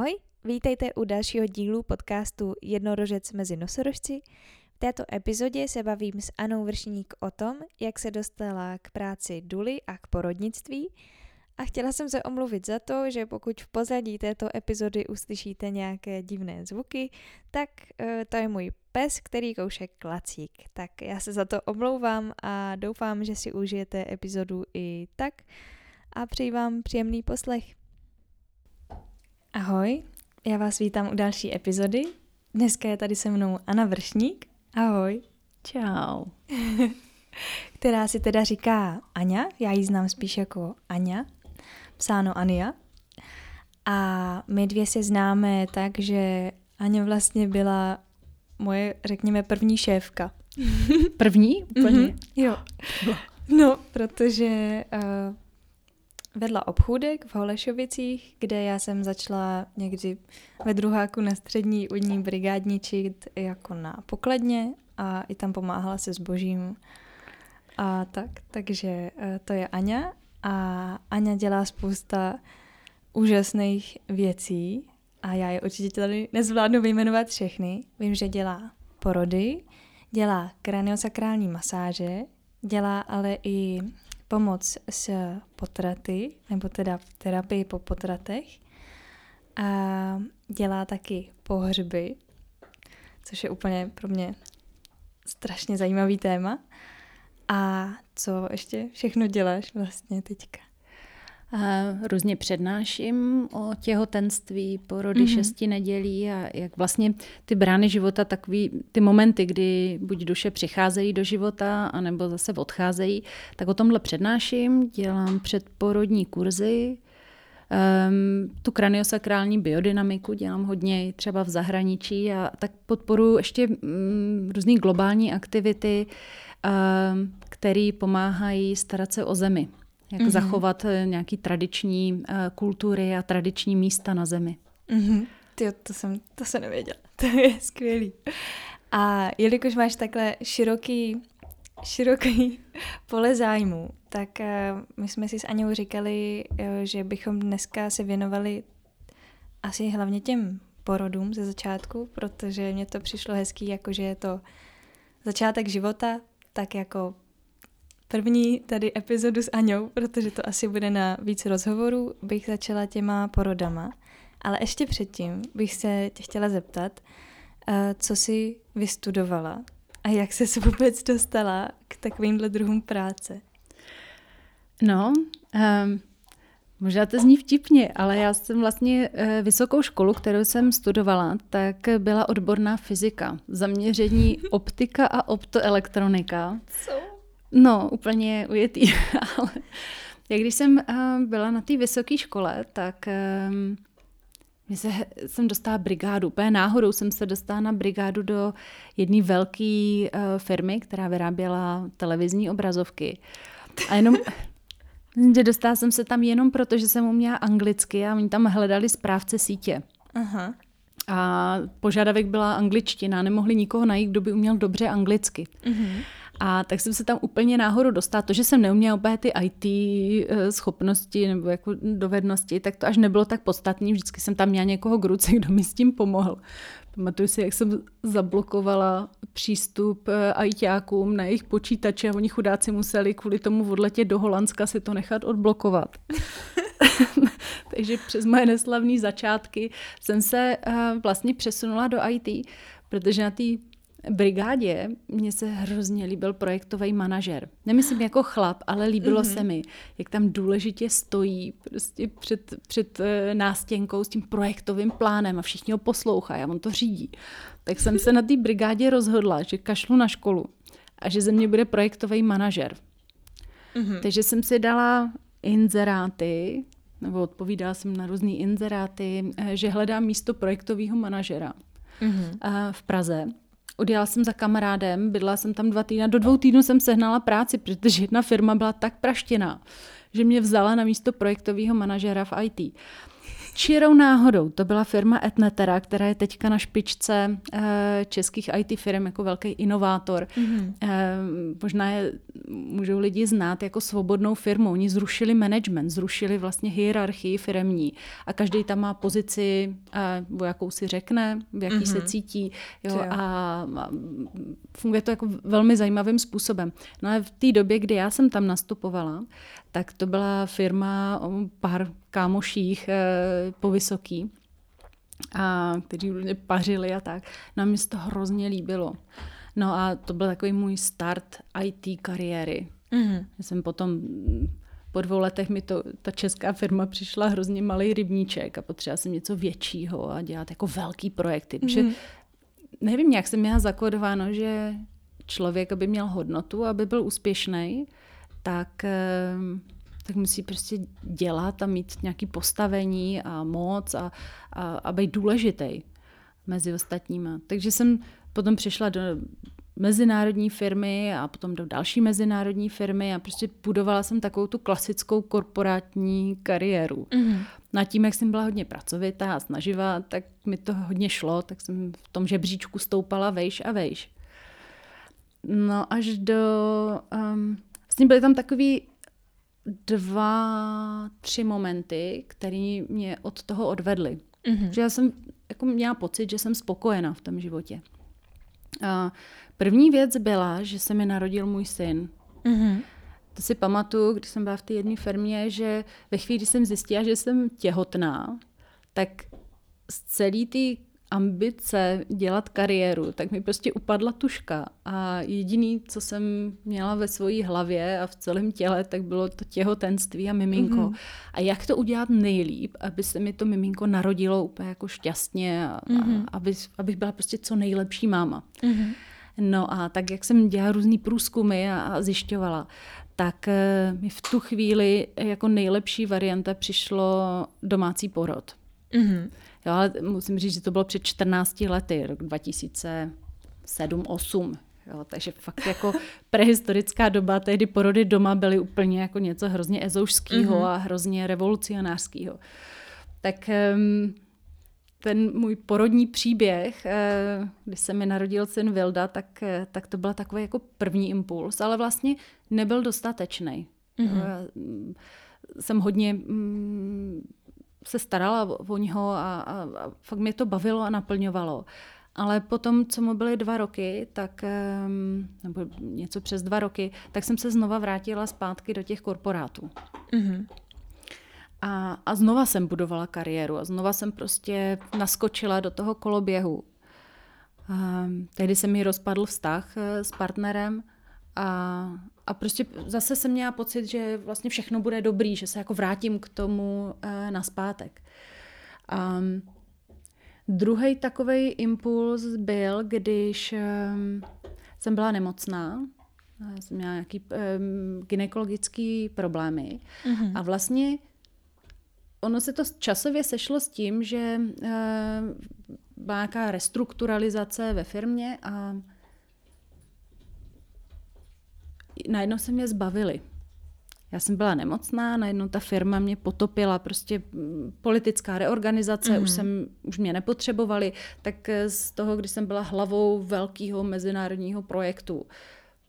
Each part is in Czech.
Ahoj, vítejte u dalšího dílu podcastu Jednorožec mezi nosorožci. V této epizodě se bavím s Anou Vršník o tom, jak se dostala k práci Duly a k porodnictví. A chtěla jsem se omluvit za to, že pokud v pozadí této epizody uslyšíte nějaké divné zvuky, tak uh, to je můj pes, který kouše klacík. Tak já se za to omlouvám a doufám, že si užijete epizodu i tak a přeji vám příjemný poslech. Ahoj, já vás vítám u další epizody. Dneska je tady se mnou Anna Vršník. Ahoj. Čau. Která si teda říká Aňa, já ji znám spíš jako Aňa, psáno Ania. A my dvě se známe tak, že Aňa vlastně byla moje, řekněme, první šéfka. První? Úplně? Mm-hmm. Jo. No, protože uh, vedla obchůdek v Holešovicích, kde já jsem začala někdy ve druháku na střední u ní brigádničit jako na pokladně a i tam pomáhala se zbožím a tak. Takže uh, to je Aňa a Aňa dělá spousta úžasných věcí a já je určitě tady nezvládnu vyjmenovat všechny. Vím, že dělá porody, dělá kraniosakrální masáže, dělá ale i pomoc s potraty, nebo teda terapii po potratech. A dělá taky pohřby, což je úplně pro mě strašně zajímavý téma. A co ještě všechno děláš vlastně teďka? Různě přednáším o těhotenství, porody mm-hmm. šesti nedělí a jak vlastně ty brány života, takový ty momenty, kdy buď duše přicházejí do života, anebo zase odcházejí, tak o tomhle přednáším, dělám předporodní kurzy, Um, tu kraniosakrální biodynamiku dělám hodně třeba v zahraničí a tak podporuji ještě um, různé globální aktivity, um, které pomáhají starat se o zemi jak mm-hmm. zachovat eh, nějaký tradiční uh, kultury a tradiční místa na zemi. Mm-hmm. Ty, to, jsem, to jsem nevěděla. To je skvělý. A jelikož máš takhle široký, široký pole zájmu, tak uh, my jsme si s Aňou říkali, že bychom dneska se věnovali asi hlavně těm porodům ze začátku, protože mně to přišlo hezký, jakože je to začátek života, tak jako první tady epizodu s Aňou, protože to asi bude na víc rozhovorů, bych začala těma porodama. Ale ještě předtím bych se tě chtěla zeptat, eh, co jsi vystudovala a jak se vůbec dostala k takovýmhle druhům práce? No, um, možná to zní vtipně, ale já jsem vlastně uh, vysokou školu, kterou jsem studovala, tak byla odborná fyzika, zaměření optika a optoelektronika. Co? No, úplně ujetý. Ale jak když jsem uh, byla na té vysoké škole, tak um, se, jsem dostala brigádu. Úplně náhodou jsem se dostala na brigádu do jedné velké uh, firmy, která vyráběla televizní obrazovky. A jenom... že dostala jsem se tam jenom proto, že jsem uměla anglicky a oni tam hledali správce sítě. Aha. A požadavek byla angličtina, nemohli nikoho najít, kdo by uměl dobře anglicky. Uh-huh. A tak jsem se tam úplně náhodou dostala. To, že jsem neuměla úplně ty IT eh, schopnosti nebo jako dovednosti, tak to až nebylo tak podstatné. Vždycky jsem tam měla někoho k ruce, kdo mi s tím pomohl. Pamatuju si, jak jsem zablokovala přístup ITákům eh, na jejich počítače a oni chudáci museli kvůli tomu odletět do Holandska si to nechat odblokovat. Takže přes moje neslavné začátky jsem se uh, vlastně přesunula do IT, protože na té brigádě mně se hrozně líbil projektový manažer. Nemyslím jako chlap, ale líbilo mm-hmm. se mi, jak tam důležitě stojí prostě před, před eh, nástěnkou s tím projektovým plánem a všichni ho poslouchají a on to řídí. Tak jsem se na té brigádě rozhodla, že kašlu na školu a že ze mě bude projektový manažer. Mm-hmm. Takže jsem si dala inzeráty, nebo odpovídala jsem na různé inzeráty, eh, že hledám místo projektového manažera mm-hmm. v Praze. Odjela jsem za kamarádem, bydla jsem tam dva týdny. Do dvou týdnů jsem sehnala práci, protože jedna firma byla tak praštěná, že mě vzala na místo projektového manažera v IT. Čirou náhodou to byla firma Etnetera, která je teďka na špičce eh, českých IT firm jako velký inovátor. Mm-hmm. Možná je můžou lidi znát jako svobodnou firmu. Oni zrušili management, zrušili vlastně hierarchii firmní a každý tam má pozici, eh, o jakou si řekne, v jaký mm-hmm. se mhm. cítí. Jo, a, a funguje to jako velmi zajímavým způsobem. No ale v té době, kdy já jsem tam nastupovala, tak to byla firma o pár kámoších po vysoký, a kteří mě pařili a tak. No a mě se to hrozně líbilo. No a to byl takový můj start IT kariéry. Mm-hmm. Já jsem potom po dvou letech mi to, ta česká firma přišla hrozně malý rybníček a potřeba jsem něco většího a dělat jako velký projekty. Mm-hmm. Protože nevím, jak jsem měla zakodováno, že člověk, aby měl hodnotu, aby byl úspěšný, tak, ehm, tak musí prostě dělat a mít nějaké postavení a moc a, a, a být důležitý mezi ostatníma. Takže jsem potom přišla do mezinárodní firmy a potom do další mezinárodní firmy a prostě budovala jsem takovou tu klasickou korporátní kariéru. Mm-hmm. Na tím, jak jsem byla hodně pracovitá a snaživá, tak mi to hodně šlo, tak jsem v tom žebříčku stoupala vejš a vejš. No až do... Um, vlastně byly tam takový dva, tři momenty, které mě od toho odvedly. Mm-hmm. Že já jsem jako měla pocit, že jsem spokojená v tom životě. A první věc byla, že se mi narodil můj syn. Mm-hmm. To si pamatuju, když jsem byla v té jedné firmě, že ve chvíli, kdy jsem zjistila, že jsem těhotná, tak z celé té ambice dělat kariéru, tak mi prostě upadla tuška a jediný, co jsem měla ve své hlavě a v celém těle, tak bylo to těhotenství a miminko. Mm-hmm. A jak to udělat nejlíp, aby se mi to miminko narodilo úplně jako šťastně a, mm-hmm. a aby, abych byla prostě co nejlepší máma. Mm-hmm. No a tak, jak jsem dělala různý průzkumy a, a zjišťovala, tak eh, mi v tu chvíli jako nejlepší varianta přišlo domácí porod. Mm-hmm. Jo, ale musím říct, že to bylo před 14 lety, rok 2007-2008. Jo, takže fakt jako prehistorická doba, tehdy porody doma byly úplně jako něco hrozně ezoušského mm-hmm. a hrozně revolucionářského. Tak um, ten můj porodní příběh, uh, kdy se mi narodil syn Vilda, tak, uh, tak to byl takový jako první impuls, ale vlastně nebyl dostatečný. Mm-hmm. Jsem hodně um, se starala o něho a, a, a fakt mě to bavilo a naplňovalo. Ale potom, co mu byly dva roky, tak, nebo něco přes dva roky, tak jsem se znova vrátila zpátky do těch korporátů. Mm-hmm. A, a znova jsem budovala kariéru a znova jsem prostě naskočila do toho koloběhu. A, tehdy se mi rozpadl vztah eh, s partnerem a, a prostě zase jsem měla pocit, že vlastně všechno bude dobrý, že se jako vrátím k tomu uh, naspátek. Um, Druhý takový impuls byl, když um, jsem byla nemocná, já jsem měla nějaký um, gynekologický problémy mm-hmm. a vlastně ono se to časově sešlo s tím, že uh, byla nějaká restrukturalizace ve firmě a najednou se mě zbavili. Já jsem byla nemocná, najednou ta firma mě potopila, prostě mm, politická reorganizace, mm. už, mhm. jsem, už mě nepotřebovali, tak eh, z toho, když jsem byla hlavou velkého mezinárodního projektu,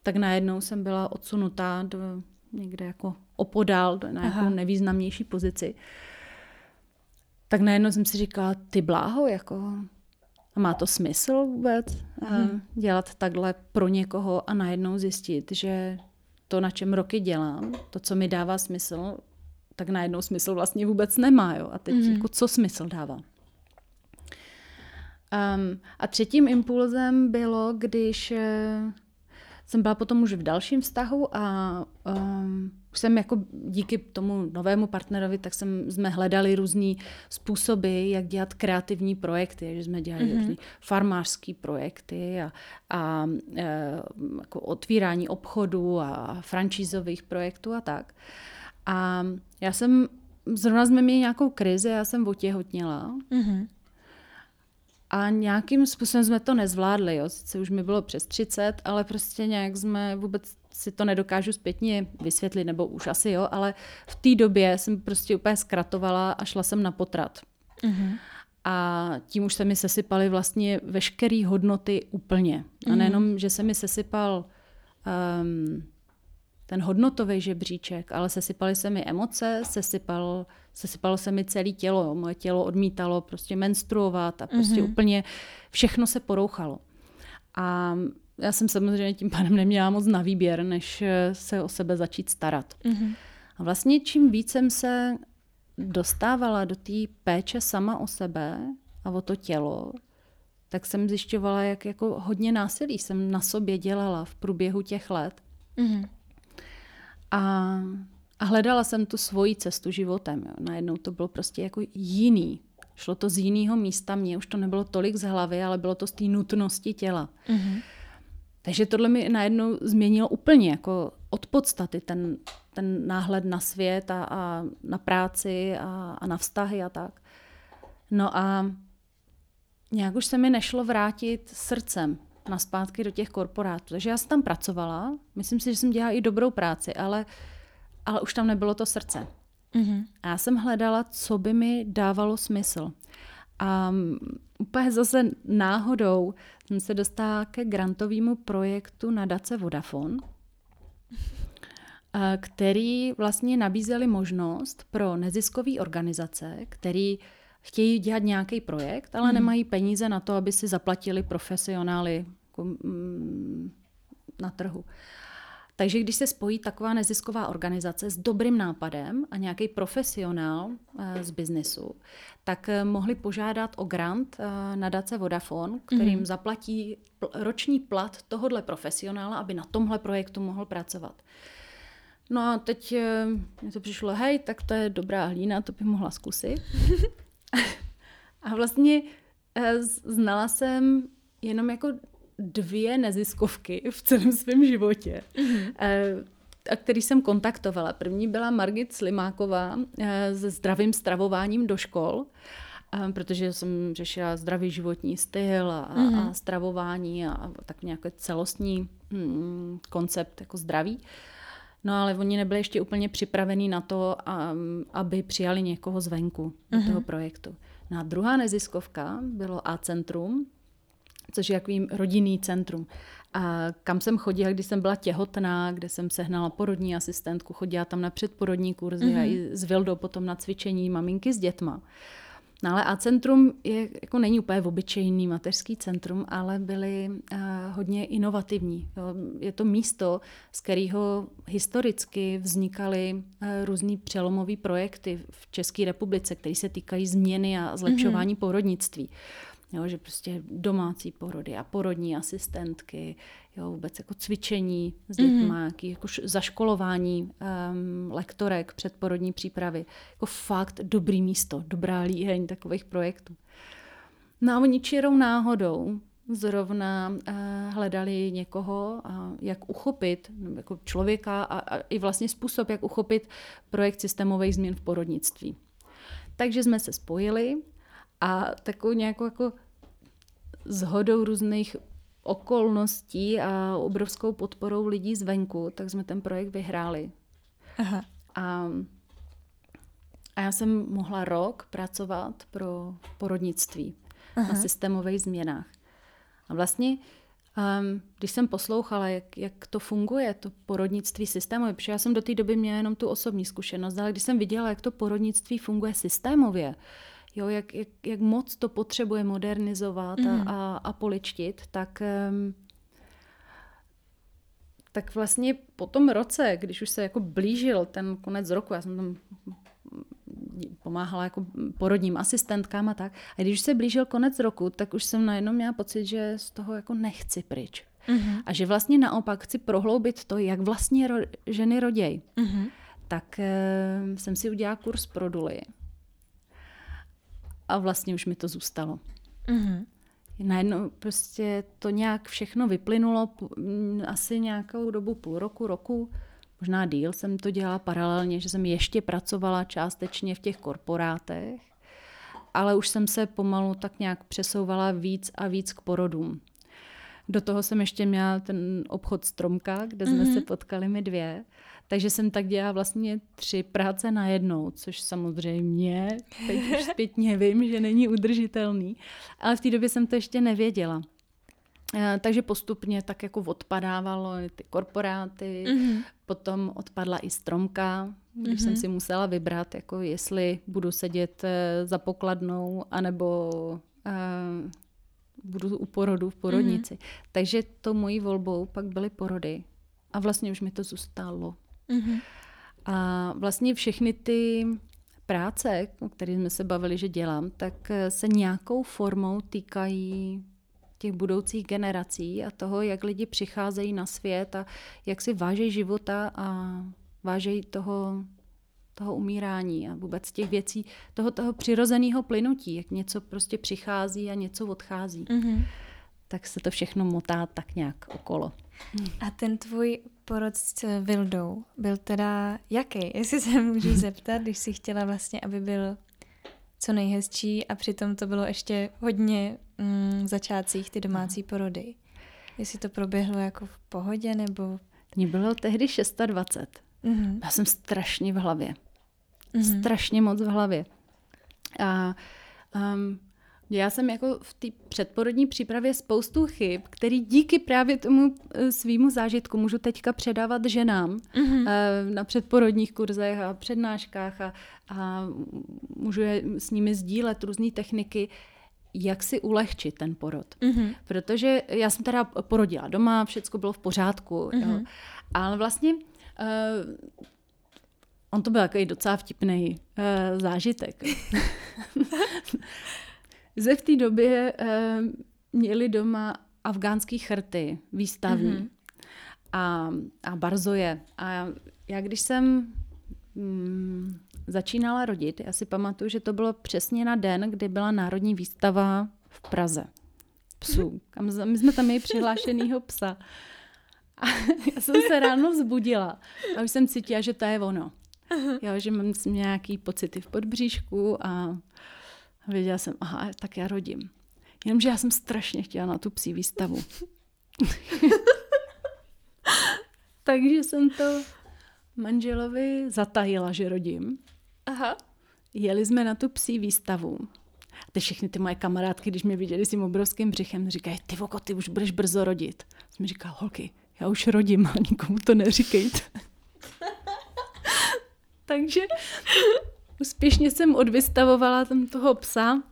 tak najednou jsem byla odsunutá do někde jako opodál, do nějakou Aha. nevýznamnější pozici. Tak najednou jsem si říkala, ty bláho, jako a má to smysl vůbec mm. dělat takhle pro někoho a najednou zjistit, že to, na čem roky dělám, to, co mi dává smysl, tak najednou smysl vlastně vůbec nemá. Jo? A teď mm. jako co smysl dává? Um, a třetím impulzem bylo, když uh, jsem byla potom už v dalším vztahu a um, už jsem jako díky tomu novému partnerovi, tak jsem, jsme hledali různé způsoby, jak dělat kreativní projekty, že jsme dělali mm-hmm. různé farmářské projekty a, a e, jako otvírání obchodu a franšízových projektů a tak. A já jsem, zrovna jsme měli nějakou krizi, já jsem otěhotněla. Mm-hmm. A nějakým způsobem jsme to nezvládli, jo. Sice už mi bylo přes 30, ale prostě nějak jsme vůbec si to nedokážu zpětně vysvětlit, nebo už asi jo, ale v té době jsem prostě úplně zkratovala a šla jsem na potrat. Uh-huh. A tím už se mi sesypaly vlastně veškeré hodnoty úplně. A nejenom, že se mi sesypal um, ten hodnotový žebříček, ale sesypaly se mi emoce, sesypal, sesypalo se mi celé tělo. Moje tělo odmítalo prostě menstruovat a prostě mm-hmm. úplně všechno se porouchalo. A já jsem samozřejmě tím pádem neměla moc na výběr, než se o sebe začít starat. Mm-hmm. A vlastně čím víc jsem se dostávala do té péče sama o sebe a o to tělo, tak jsem zjišťovala, jak jako hodně násilí jsem na sobě dělala v průběhu těch let. Mm-hmm. A, a hledala jsem tu svoji cestu životem. Jo. Najednou to bylo prostě jako jiný. Šlo to z jiného místa, mě už to nebylo tolik z hlavy, ale bylo to z té nutnosti těla. Mm-hmm. Takže tohle mi najednou změnilo úplně jako od podstaty ten, ten náhled na svět a, a na práci a, a na vztahy a tak. No a nějak už se mi nešlo vrátit srdcem na zpátky do těch korporátů. Takže já jsem tam pracovala, myslím si, že jsem dělala i dobrou práci, ale, ale už tam nebylo to srdce. Mm-hmm. A já jsem hledala, co by mi dávalo smysl. A úplně zase náhodou jsem se dostala ke grantovému projektu na Dace Vodafone, který vlastně nabízeli možnost pro neziskové organizace, který chtějí dělat nějaký projekt, ale hmm. nemají peníze na to, aby si zaplatili profesionály jako, mm, na trhu. Takže když se spojí taková nezisková organizace s dobrým nápadem a nějaký profesionál e, z biznesu, tak e, mohli požádat o grant e, na Dace Vodafone, kterým mm. zaplatí pl- roční plat tohohle profesionála, aby na tomhle projektu mohl pracovat. No a teď mi to přišlo, hej, tak to je dobrá hlína, to bych mohla zkusit. a vlastně znala jsem jenom jako dvě neziskovky v celém svém životě, mm-hmm. a který jsem kontaktovala. První byla Margit Slimáková eh, se zdravým stravováním do škol, eh, protože jsem řešila zdravý životní styl a, mm-hmm. a stravování a, a tak nějaký celostní mm, koncept jako zdraví. No ale oni nebyli ještě úplně připravení na to, aby přijali někoho zvenku mm-hmm. do mhm. toho projektu. No a druhá neziskovka bylo A-centrum, což je takový rodinný centrum. A kam jsem chodila, když jsem byla těhotná, kde jsem sehnala porodní asistentku, chodila tam na předporodní kurzy mm-hmm. a i s Vildou potom na cvičení maminky s dětma. No ale A centrum je, jako není úplně obyčejný mateřský centrum, ale byly uh, hodně inovativní. Jo. Je to místo, z kterého historicky vznikaly uh, různý přelomové projekty v České republice, které se týkají změny a zlepšování mm-hmm. porodnictví. Jo, že prostě domácí porody a porodní asistentky, jo, vůbec jako cvičení s dětmi, mm-hmm. jako zaškolování um, lektorek předporodní přípravy. Jako fakt dobrý místo, dobrá líheň takových projektů. No a oni čirou náhodou zrovna uh, hledali někoho, a jak uchopit, jako člověka a, a i vlastně způsob, jak uchopit projekt systémových změn v porodnictví. Takže jsme se spojili a takovou nějakou jako zhodou různých okolností a obrovskou podporou lidí zvenku, tak jsme ten projekt vyhráli. Aha. A, a já jsem mohla rok pracovat pro porodnictví Aha. na systémových změnách. A vlastně, um, když jsem poslouchala, jak, jak to funguje, to porodnictví systémově, protože já jsem do té doby měla jenom tu osobní zkušenost, ale když jsem viděla, jak to porodnictví funguje systémově, jo, jak, jak, jak moc to potřebuje modernizovat mm. a, mhm. a, a poličtit, tak, tak vlastně po tom roce, když už se jako blížil ten konec roku, já jsem tam pomáhala jako porodním asistentkám a tak. A když se blížil konec roku, tak už jsem najednou měla pocit, že z toho jako nechci pryč. Mm-hmm. A že vlastně naopak chci prohloubit to, jak vlastně ro- ženy rodějí. Mm-hmm. Tak e, jsem si udělala kurz pro duly a vlastně už mi to zůstalo. Mm-hmm. Najednou prostě to nějak všechno vyplynulo, asi nějakou dobu, půl roku, roku, možná díl jsem to dělala paralelně, že jsem ještě pracovala částečně v těch korporátech, ale už jsem se pomalu tak nějak přesouvala víc a víc k porodům. Do toho jsem ještě měla ten obchod Stromka, kde jsme mm-hmm. se potkali my dvě. Takže jsem tak dělala vlastně tři práce na jednou, což samozřejmě teď už zpětně vím, že není udržitelný. Ale v té době jsem to ještě nevěděla. Eh, takže postupně tak jako odpadávalo ty korporáty, mm-hmm. potom odpadla i stromka, když mm-hmm. jsem si musela vybrat, jako jestli budu sedět eh, za pokladnou, anebo uh, budu u porodu v porodnici. Mm-hmm. Takže to mojí volbou pak byly porody. A vlastně už mi to zůstalo. Mm-hmm. A vlastně všechny ty práce, o kterých jsme se bavili, že dělám, tak se nějakou formou týkají těch budoucích generací a toho, jak lidi přicházejí na svět a jak si vážejí života a vážejí toho, toho umírání a vůbec těch věcí, toho, toho přirozeného plynutí, jak něco prostě přichází a něco odchází. Mm-hmm. Tak se to všechno motá tak nějak okolo. A ten tvůj porod s Vildou byl teda jaký? Jestli se můžu zeptat, když jsi chtěla vlastně, aby byl co nejhezčí a přitom to bylo ještě hodně mm, začátcích ty domácí porody. Jestli to proběhlo jako v pohodě nebo... Mně bylo tehdy 620. Mm-hmm. Já jsem strašně v hlavě. Mm-hmm. Strašně moc v hlavě. A um, já jsem jako v té předporodní přípravě spoustu chyb, který díky právě tomu eh, svýmu zážitku můžu teďka předávat ženám mm-hmm. na předporodních kurzech a přednáškách a, a můžu je s nimi sdílet různé techniky, jak si ulehčit ten porod. Mm-hmm. Protože já jsem teda porodila doma, všechno bylo v pořádku, mm-hmm. jo. ale vlastně uh, on to byl takový docela vtipný uh, zážitek. Ze v té době uh, měli doma afgánský chrty výstavní mm-hmm. a, a barzoje. A já když jsem mm, začínala rodit, já si pamatuju, že to bylo přesně na den, kdy byla národní výstava v Praze. Psů. Mhm. My jsme tam měli přihlášenýho psa. A já jsem se ráno vzbudila a už jsem cítila, že to je ono. Jo, že mám nějaký pocity v podbříšku a věděla jsem, aha, tak já rodím. Jenomže já jsem strašně chtěla na tu psí výstavu. Takže jsem to manželovi zatajila, že rodím. Aha. Jeli jsme na tu psí výstavu. A ty všechny ty moje kamarádky, když mě viděli s tím obrovským břichem, říkají, ty voko, ty už budeš brzo rodit. Jsem říkala, holky, já už rodím a nikomu to neříkejte. Takže úspěšně jsem odvystavovala tam toho psa.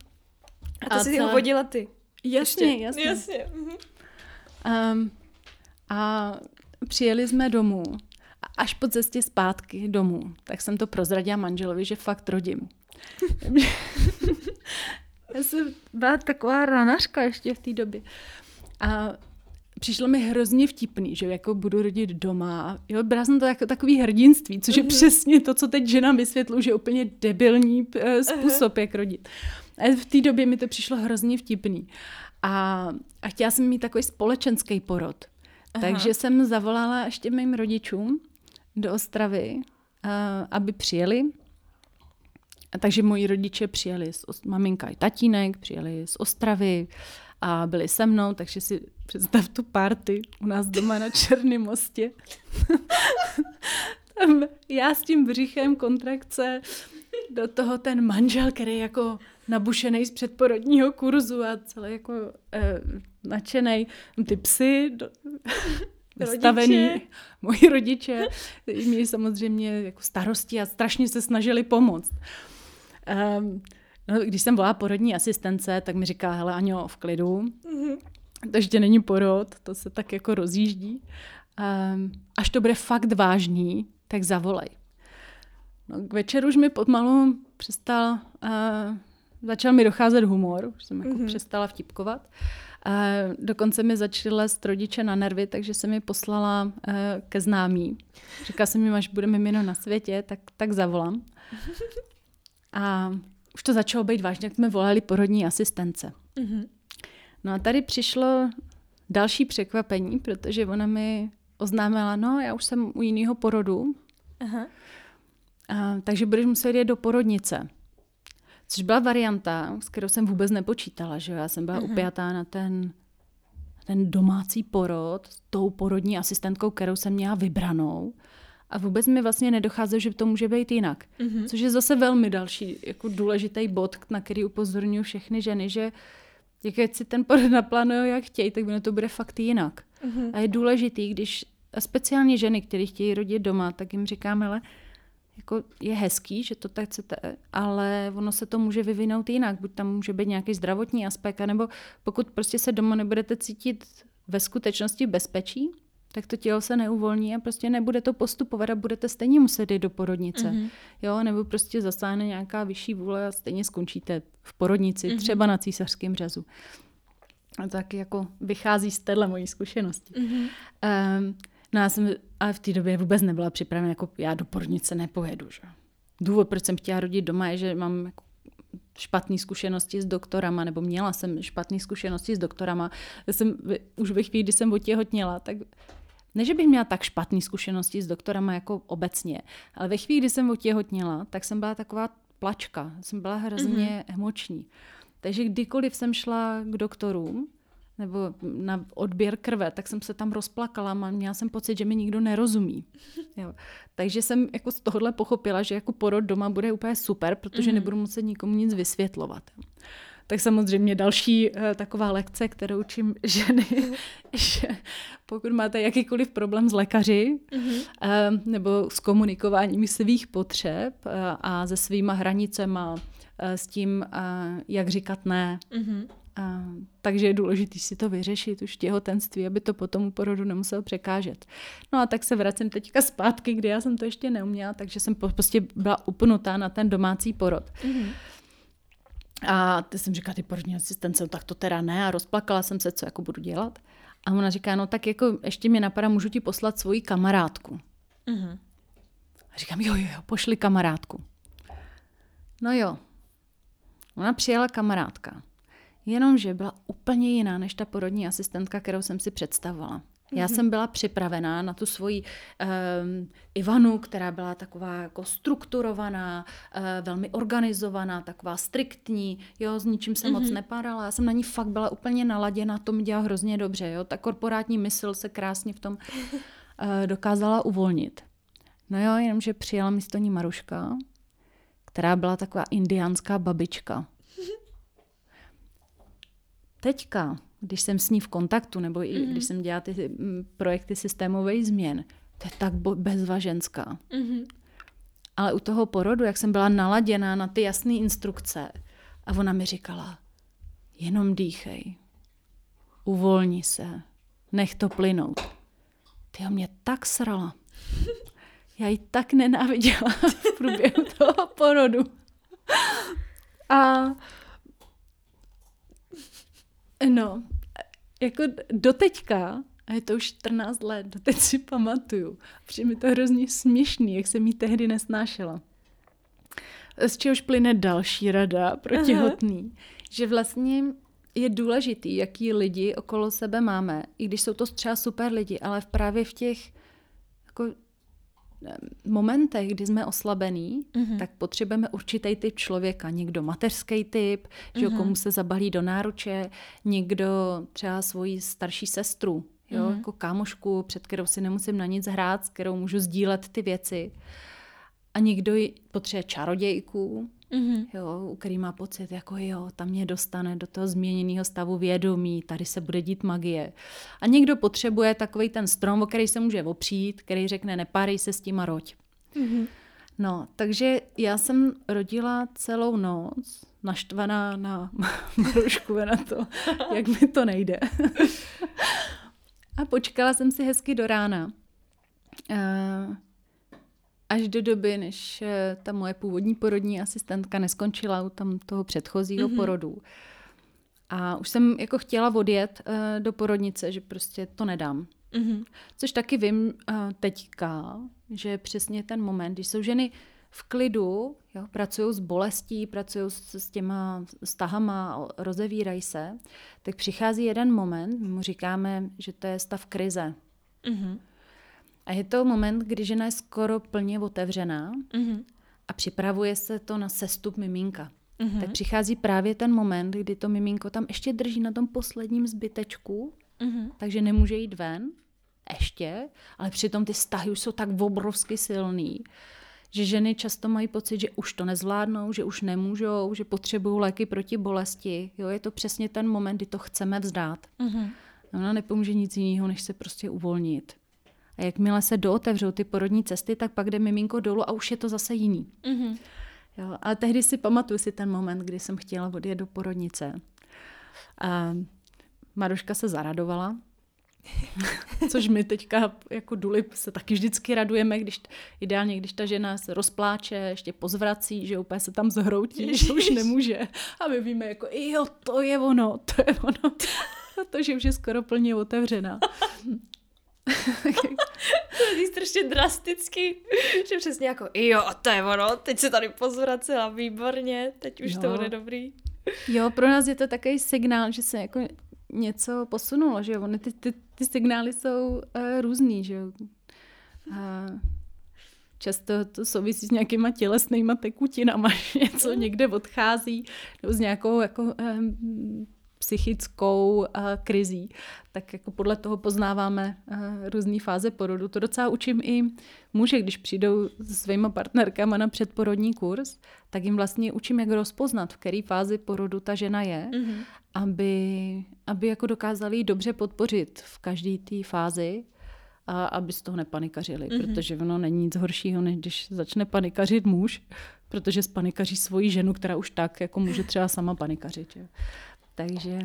A to a si celé... ho vodila ty. Jasně, Ještě. jasně. jasně. Um, a přijeli jsme domů. A až po cestě zpátky domů, tak jsem to prozradila manželovi, že fakt rodím. Já jsem byla taková ranařka ještě v té době. A přišlo mi hrozně vtipný, že jako budu rodit doma. Jo, brala jsem to jako takový hrdinství, což je mm-hmm. přesně to, co teď ženám vysvětlu, že je úplně debilní uh, způsob, uh-huh. jak rodit. A v té době mi to přišlo hrozně vtipný. A, a chtěla jsem mít takový společenský porod. Aha. Takže jsem zavolala ještě mým rodičům do Ostravy, uh, aby přijeli. A takže moji rodiče přijeli, z, maminka i tatínek, přijeli z Ostravy a byli se mnou, takže si představ tu party u nás doma na Černém mostě. Já s tím břichem kontrakce, do toho ten manžel, který je jako nabušený z předporodního kurzu a celý jako eh, nadšený. Ty psy, do, vystavený, moji rodiče, měli samozřejmě jako starosti a strašně se snažili pomoct. Um, No, když jsem volala porodní asistence, tak mi říká, hele Aňo, v klidu, mm-hmm. to ještě není porod, to se tak jako rozjíždí. Um, až to bude fakt vážný, tak zavolej. No, k večeru už mi pomalu přestal, uh, začal mi docházet humor, už jsem jako mm-hmm. přestala vtipkovat. Uh, dokonce mi začaly lézt rodiče na nervy, takže se mi poslala uh, ke známí. Říká se mi, až bude mimino na světě, tak, tak zavolám. A už to začalo být vážně, jak jsme volali porodní asistence. Mm-hmm. No a tady přišlo další překvapení, protože ona mi oznámila, no já už jsem u jiného porodu, Aha. A, takže budeš muset jít do porodnice. Což byla varianta, s kterou jsem vůbec nepočítala, že Já jsem byla uh-huh. upjatá na ten, ten domácí porod s tou porodní asistentkou, kterou jsem měla vybranou. A vůbec mi vlastně nedocházelo, že to může být jinak. Mm-hmm. Což je zase velmi další jako důležitý bod, na který upozorňuji všechny ženy, že jak si ten porod naplánují, jak chtějí, tak to bude fakt jinak. Mm-hmm. A je důležitý, když a speciálně ženy, které chtějí rodit doma, tak jim říkáme, ale jako je hezký, že to tak chcete, ale ono se to může vyvinout jinak. Buď tam může být nějaký zdravotní aspekt, nebo pokud prostě se doma nebudete cítit ve skutečnosti bezpečí, tak to tělo se neuvolní a prostě nebude to postupovat a budete stejně muset jít do porodnice. Mm-hmm. Jo, nebo prostě zasáhne nějaká vyšší vůle a stejně skončíte v porodnici, mm-hmm. třeba na císařském řezu. A tak jako vychází z téhle mojí zkušenosti. Mm-hmm. Um, no já jsem a v té době vůbec nebyla připravena, jako já do porodnice nepojedu. Že? Důvod, proč jsem chtěla rodit doma, je, že mám jako špatné zkušenosti s doktorama, nebo měla jsem špatné zkušenosti s doktorama. Já jsem už ve chvíli, kdy jsem otěhotněla, tak ne, že bych měla tak špatné zkušenosti s doktorama jako obecně, ale ve chvíli, kdy jsem otěhotněla, tak jsem byla taková plačka, jsem byla hrozně mm-hmm. emoční. Takže kdykoliv jsem šla k doktorům, nebo na odběr krve, tak jsem se tam rozplakala, měla jsem pocit, že mi nikdo nerozumí. Jo. Takže jsem jako z tohohle pochopila, že jako porod doma bude úplně super, protože mm-hmm. nebudu muset nikomu nic vysvětlovat. Tak samozřejmě další uh, taková lekce, kterou učím ženy, že pokud máte jakýkoliv problém s lékaři mm-hmm. uh, nebo s komunikováním svých potřeb uh, a se svýma hranicema, uh, s tím, uh, jak říkat ne, mm-hmm a, takže je důležité si to vyřešit už těhotenství, aby to potom u porodu nemusel překážet. No a tak se vracím teďka zpátky, kdy já jsem to ještě neuměla, takže jsem prostě byla upnutá na ten domácí porod. Mm-hmm. A ty jsem říkala, ty porodní asistence, tak to teda ne. A rozplakala jsem se, co jako budu dělat. A ona říká, no tak jako ještě mě napadá, můžu ti poslat svoji kamarádku. Mm-hmm. A říkám, jo, jo, jo, pošli kamarádku. No jo. Ona přijela kamarádka. Jenomže byla úplně jiná než ta porodní asistentka, kterou jsem si představovala. Já mm-hmm. jsem byla připravená na tu svoji um, Ivanu, která byla taková jako strukturovaná, uh, velmi organizovaná, taková striktní, jo, s ničím se mm-hmm. moc mhm. nepárala. Já jsem na ní fakt byla úplně naladěna, to mi dělala hrozně dobře, jo. Ta korporátní mysl se krásně v tom uh, dokázala uvolnit. No jo, jenomže přijela místo ní Maruška, která byla taková indiánská babička teďka, když jsem s ní v kontaktu, nebo i mm-hmm. když jsem dělala ty mm, projekty systémových změn, to je tak bezvaženská. Mm-hmm. Ale u toho porodu, jak jsem byla naladěná na ty jasné instrukce, a ona mi říkala, jenom dýchej, uvolni se, nech to plynout. Ty mě tak srala. Já ji tak nenáviděla v průběhu toho porodu. A No, jako doteďka, a je to už 14 let, doteď si pamatuju. Přijde mi to hrozně směšný, jak jsem jí tehdy nesnášela. Z čehož plyne další rada pro těhotný, že vlastně je důležitý, jaký lidi okolo sebe máme, i když jsou to třeba super lidi, ale právě v těch jako momentech, kdy jsme oslabený, mm-hmm. tak potřebujeme určitý typ člověka. Někdo mateřský typ, mm-hmm. že mhm. komu se zabalí do náruče, někdo třeba svoji starší sestru, jo, mm-hmm. jako kámošku, před kterou si nemusím na nic hrát, s kterou můžu sdílet ty věci. A někdo potřebuje čarodějku, Mm-hmm. Jo, u který má pocit, jako jo, tam mě dostane do toho změněného stavu vědomí, tady se bude dít magie. A někdo potřebuje takový ten strom, o který se může opřít, který řekne, nepárej se s tím a roď. Mm-hmm. No, takže já jsem rodila celou noc, naštvaná na Marušku na to, jak mi to nejde. a počkala jsem si hezky do rána. Uh, až do doby, než eh, ta moje původní porodní asistentka neskončila u tam toho předchozího mm-hmm. porodu. A už jsem jako chtěla odjet uh, do porodnice, že prostě to nedám. Mm-hmm. Což taky vím uh, teďka, že přesně ten moment, když jsou ženy v klidu, jo, pracují s bolestí, pracují s, s těma stahama, rozevírají se, tak přichází jeden moment, my mu říkáme, že to je stav krize. Mm-hmm. A je to moment, kdy žena je skoro plně otevřená mm-hmm. a připravuje se to na sestup miminka. Mm-hmm. Tak přichází právě ten moment, kdy to miminko tam ještě drží na tom posledním zbytečku mm-hmm. takže nemůže jít ven, ještě, ale přitom ty vztahy už jsou tak obrovsky silný, že ženy často mají pocit, že už to nezvládnou, že už nemůžou, že potřebují léky proti bolesti. Jo, je to přesně ten moment, kdy to chceme vzdát. Mm-hmm. Ona nepomůže nic jiného, než se prostě uvolnit. A jakmile se dootevřou ty porodní cesty, tak pak jde miminko dolů a už je to zase jiný. Mm-hmm. Jo, ale tehdy si pamatuju si ten moment, kdy jsem chtěla odjet do porodnice. A Maruška se zaradovala, Což my teďka jako duly se taky vždycky radujeme, když ideálně, když ta žena se rozpláče, ještě pozvrací, že úplně se tam zhroutí, že už nemůže. A my víme jako, jo, to je ono, to je ono. To, že už je skoro plně otevřená. to je strašně drasticky, že přesně jako, jo, to je ono, teď se tady pozvracela, výborně, teď už jo. to bude dobrý. Jo, pro nás je to takový signál, že se jako něco posunulo, že jo, ty, ty, ty signály jsou uh, různý, že jo. Uh, často to souvisí s nějakýma tělesnýma tekutinama, něco někde odchází, nebo s nějakou jako um, psychickou uh, krizí, tak jako podle toho poznáváme uh, různé fáze porodu. To docela učím i muže, když přijdou se svýma partnerkama na předporodní kurz, tak jim vlastně učím, jak rozpoznat, v které fázi porodu ta žena je, mm-hmm. aby, aby jako dokázali dobře podpořit v každé té fázi a aby z toho nepanikařili, mm-hmm. protože ono není nic horšího, než když začne panikařit muž, protože spanikaří svoji ženu, která už tak jako může třeba sama panikařit. Že? Takže,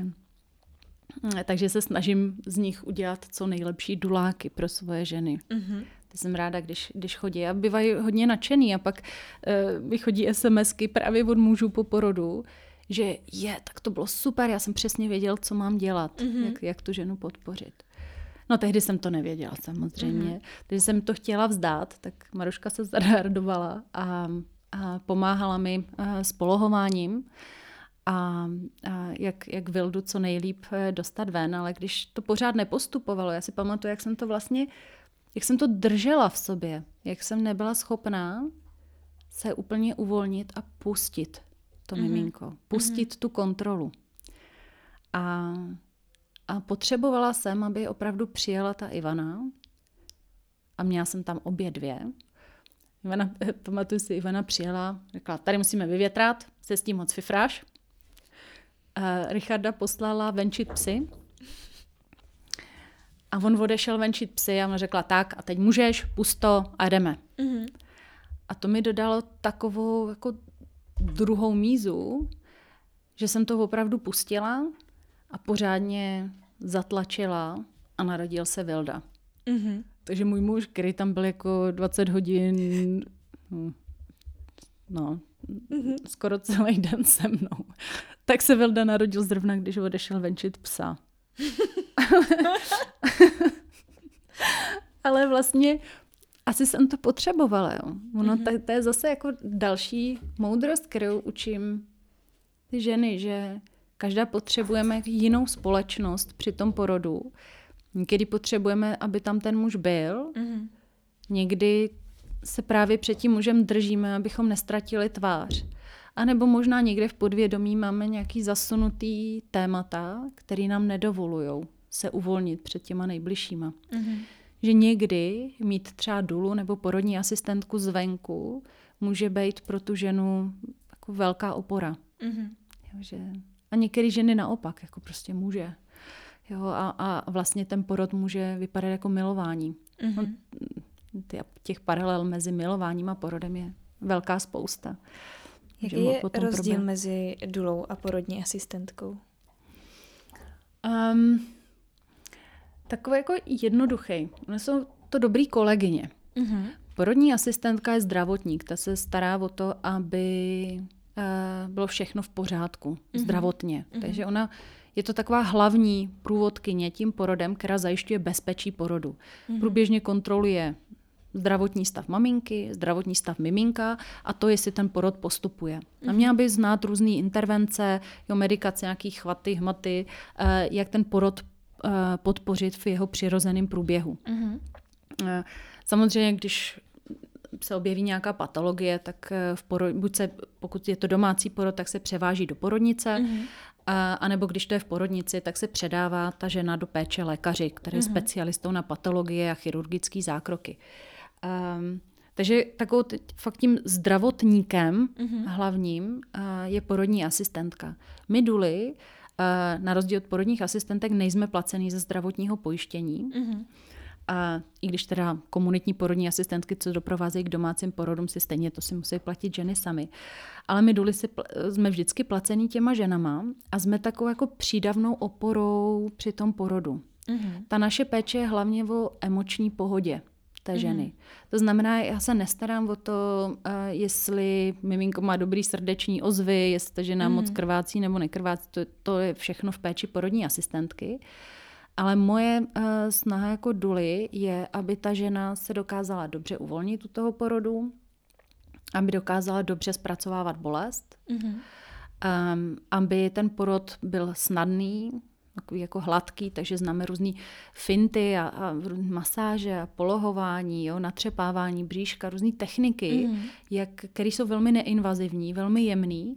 takže se snažím z nich udělat co nejlepší duláky pro svoje ženy. Mm-hmm. Jsem ráda, když, když chodí a bývají hodně nadšený a pak uh, vychodí SMSky právě od mužů po porodu, že je, tak to bylo super, já jsem přesně věděl, co mám dělat, mm-hmm. jak, jak tu ženu podpořit. No tehdy jsem to nevěděla samozřejmě. Mm-hmm. Když jsem to chtěla vzdát, tak Maruška se zadardovala a, a pomáhala mi uh, s polohováním a, a jak, jak Vildu co nejlíp eh, dostat ven, ale když to pořád nepostupovalo, já si pamatuju, jak jsem to vlastně, jak jsem to držela v sobě, jak jsem nebyla schopná se úplně uvolnit a pustit to mm-hmm. miminko, pustit mm-hmm. tu kontrolu. A, a potřebovala jsem, aby opravdu přijela ta Ivana a měla jsem tam obě dvě. Ivana, pamatuju si, Ivana přijela, řekla, tady musíme vyvětrat, se s tím moc fifráš. Uh, Richarda poslala venčit psy. A on odešel venčit psy a ona řekla tak a teď můžeš, pusto a jdeme. Mm-hmm. A to mi dodalo takovou jako druhou mízu, že jsem to opravdu pustila a pořádně zatlačila a narodil se Vilda. Mm-hmm. Takže můj muž, který tam byl jako 20 hodin, no, mm-hmm. skoro celý den se mnou. Tak se Vilda narodil zrovna, když odešel venčit psa. Ale vlastně asi jsem to potřebovala. Jo. Ono mm-hmm. to, to je zase jako další moudrost, kterou učím ty ženy, že každá potřebujeme jinou společnost při tom porodu. Někdy potřebujeme, aby tam ten muž byl. Mm-hmm. Někdy se právě před tím mužem držíme, abychom nestratili tvář. A nebo možná někde v podvědomí máme nějaký zasunutý témata, který nám nedovolují se uvolnit před těma nejbližšíma. Mm-hmm. Že někdy mít třeba dulu nebo porodní asistentku zvenku může být pro tu ženu jako velká opora. Mm-hmm. Jo, že... A některé ženy naopak, jako prostě může. Jo, a, a vlastně ten porod může vypadat jako milování. Mm-hmm. No, těch paralel mezi milováním a porodem je velká spousta. Jaký je rozdíl problém. mezi dulou a porodní asistentkou? Um, takový jako jednoduchý. Oni jsou to dobrý kolegyně. Uh-huh. Porodní asistentka je zdravotník, ta se stará o to, aby uh, bylo všechno v pořádku, uh-huh. zdravotně. Uh-huh. Takže ona je to taková hlavní průvodkyně tím porodem, která zajišťuje bezpečí porodu. Uh-huh. Průběžně kontroluje zdravotní stav maminky, zdravotní stav miminka a to, jestli ten porod postupuje. Mm-hmm. A měla by znát různé intervence, jo, medikace, nějaký chvaty, hmaty, eh, jak ten porod eh, podpořit v jeho přirozeném průběhu. Mm-hmm. Samozřejmě, když se objeví nějaká patologie, tak v porod, buď se, pokud je to domácí porod, tak se převáží do porodnice, mm-hmm. A, a nebo když to je v porodnici, tak se předává ta žena do péče lékaři, který je mm-hmm. specialistou na patologie a chirurgické zákroky. Um, takže takovou teď, fakt tím zdravotníkem mm-hmm. hlavním uh, je porodní asistentka. My duly, uh, na rozdíl od porodních asistentek, nejsme placený ze zdravotního pojištění. Mm-hmm. A i když teda komunitní porodní asistentky, co doprovázejí k domácím porodům, si stejně to si musí platit ženy sami. Ale my duly si, jsme vždycky placený těma ženama a jsme takovou jako přídavnou oporou při tom porodu. Mm-hmm. Ta naše péče je hlavně o emoční pohodě té mhm. ženy. Mm-hmm. To znamená, já se nestarám o to, uh, jestli miminko má dobrý srdeční ozvy, jestli ta žena mm-hmm. moc krvácí nebo nekrvácí, to, to je všechno v péči porodní asistentky. Ale moje uh, snaha jako duly je, aby ta žena se dokázala dobře uvolnit u toho porodu, aby dokázala dobře zpracovávat bolest, mm-hmm. um, aby ten porod byl snadný, takový jako hladký, takže známe různé finty a, a masáže a polohování, jo, natřepávání bříška, různé techniky, mm. jak, které jsou velmi neinvazivní, velmi jemný,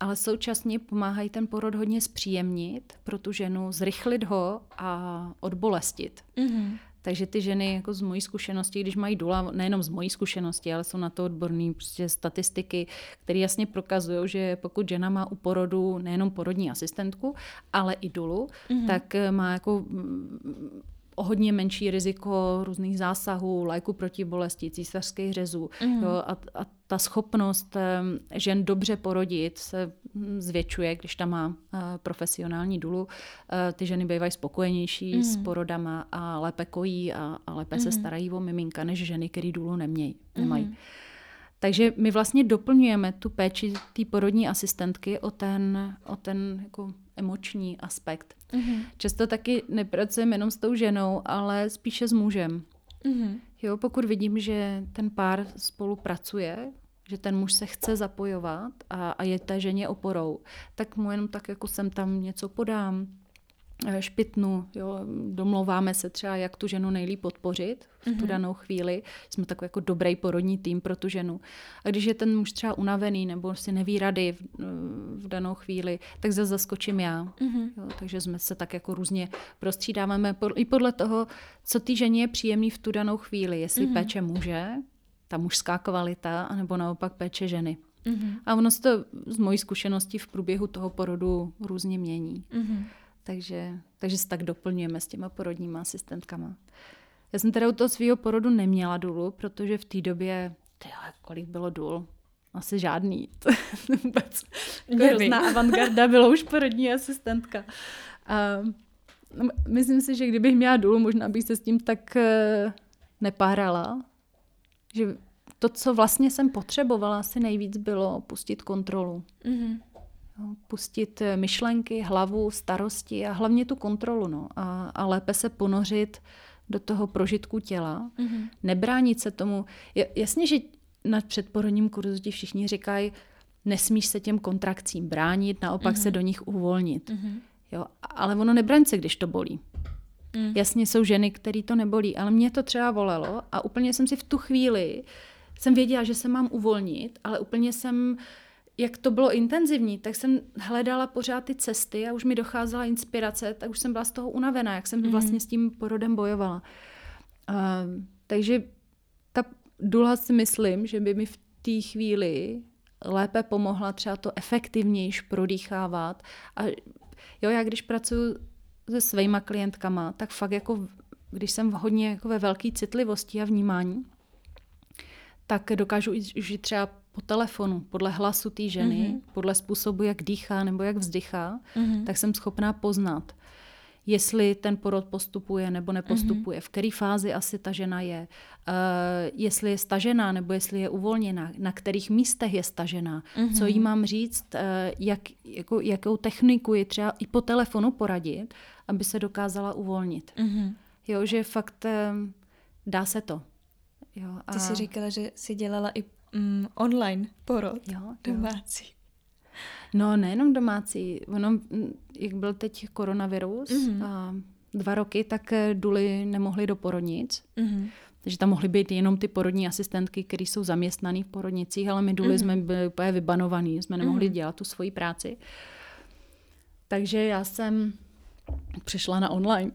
ale současně pomáhají ten porod hodně zpříjemnit pro tu ženu, zrychlit ho a odbolestit. Mm. Takže ty ženy jako z mojí zkušenosti, když mají dula, nejenom z mojí zkušenosti, ale jsou na to odborné prostě statistiky, které jasně prokazují, že pokud žena má u porodu nejenom porodní asistentku, ale i dulu, mm-hmm. tak má jako o hodně menší riziko různých zásahů, léku proti bolesti, císařských řezů. Mm. Jo, a, a ta schopnost žen dobře porodit se hm, zvětšuje, když tam má uh, profesionální dulu. Uh, ty ženy bývají spokojenější mm. s porodama a lépe kojí a, a lépe mm. se starají o miminka, než ženy, které dulu nemějí, nemají. Mm. Takže my vlastně doplňujeme tu péči té porodní asistentky o ten, o ten jako emoční aspekt. Mm-hmm. Často taky nepracujeme jenom s tou ženou, ale spíše s mužem. Mm-hmm. Jo, pokud vidím, že ten pár spolupracuje, že ten muž se chce zapojovat a, a je té ženě oporou, tak mu jenom tak jako sem tam něco podám, špitnu, jo, domlouváme se třeba, jak tu ženu nejlíp podpořit v tu mm-hmm. danou chvíli. Jsme takový jako dobrý porodní tým pro tu ženu. A když je ten muž třeba unavený nebo si neví rady v, eh, v danou chvíli, tak zase zaskočím já. Mm-hmm. Jo, takže jsme se tak jako různě prostřídáváme i podle toho, co ty ženě je příjemný v tu danou chvíli. Jestli mm-hmm. péče muže, ta mužská kvalita, anebo naopak péče ženy. Mm-hmm. A ono se to z mojí zkušenosti v průběhu toho porodu různě mění. Mm-hmm. Takže, takže se tak doplňujeme s těma porodníma asistentkama. Já jsem teda u toho svého porodu neměla důlu, protože v té době, tyhle, kolik bylo důl? Asi žádný. Vůbec. Hrozná avantgarda byla už porodní asistentka. A, no, myslím si, že kdybych měla důlu, možná bych se s tím tak uh, nepárala. Že to, co vlastně jsem potřebovala, asi nejvíc bylo pustit kontrolu. Mm-hmm pustit eh, myšlenky, hlavu, starosti a hlavně tu kontrolu. No, a, a lépe se ponořit do toho prožitku těla, mm-hmm. nebránit se tomu. Jasně, že na předporodním kurzu ti všichni říkají, nesmíš se těm kontrakcím bránit, naopak mm-hmm. se do nich uvolnit. Mm-hmm. Jo, ale ono nebraň se, když to bolí. Mm. Jasně jsou ženy, které to nebolí, ale mě to třeba volelo a úplně jsem si v tu chvíli, jsem věděla, že se mám uvolnit, ale úplně jsem jak to bylo intenzivní, tak jsem hledala pořád ty cesty a už mi docházela inspirace, tak už jsem byla z toho unavená, jak jsem mm. vlastně s tím porodem bojovala. Uh, takže ta dula si myslím, že by mi v té chvíli lépe pomohla třeba to efektivnější prodýchávat. A jo, já když pracuji se svýma klientkama, tak fakt jako, když jsem hodně jako ve velké citlivosti a vnímání, tak dokážu žít třeba po telefonu, podle hlasu té ženy, mm-hmm. podle způsobu, jak dýchá nebo jak vzdychá, mm-hmm. tak jsem schopná poznat, jestli ten porod postupuje nebo nepostupuje, mm-hmm. v které fázi asi ta žena je, uh, jestli je stažená nebo jestli je uvolněná, na kterých místech je stažená, mm-hmm. co jí mám říct, uh, jak, jako, jakou techniku je třeba i po telefonu poradit, aby se dokázala uvolnit. Mm-hmm. Jo, že fakt uh, dá se to. Jo, a... Ty jsi říkala, že jsi dělala i mm, online porod jo, domácí. Jo. No, nejenom domácí. Ono, mm, jak byl teď koronavirus mm-hmm. a dva roky, tak eh, duly nemohly do porodnic. Mm-hmm. Takže tam mohly být jenom ty porodní asistentky, které jsou zaměstnané v porodnicích, ale my duly mm-hmm. jsme byli úplně vybanovaní, jsme nemohli mm-hmm. dělat tu svoji práci. Takže já jsem přešla na online.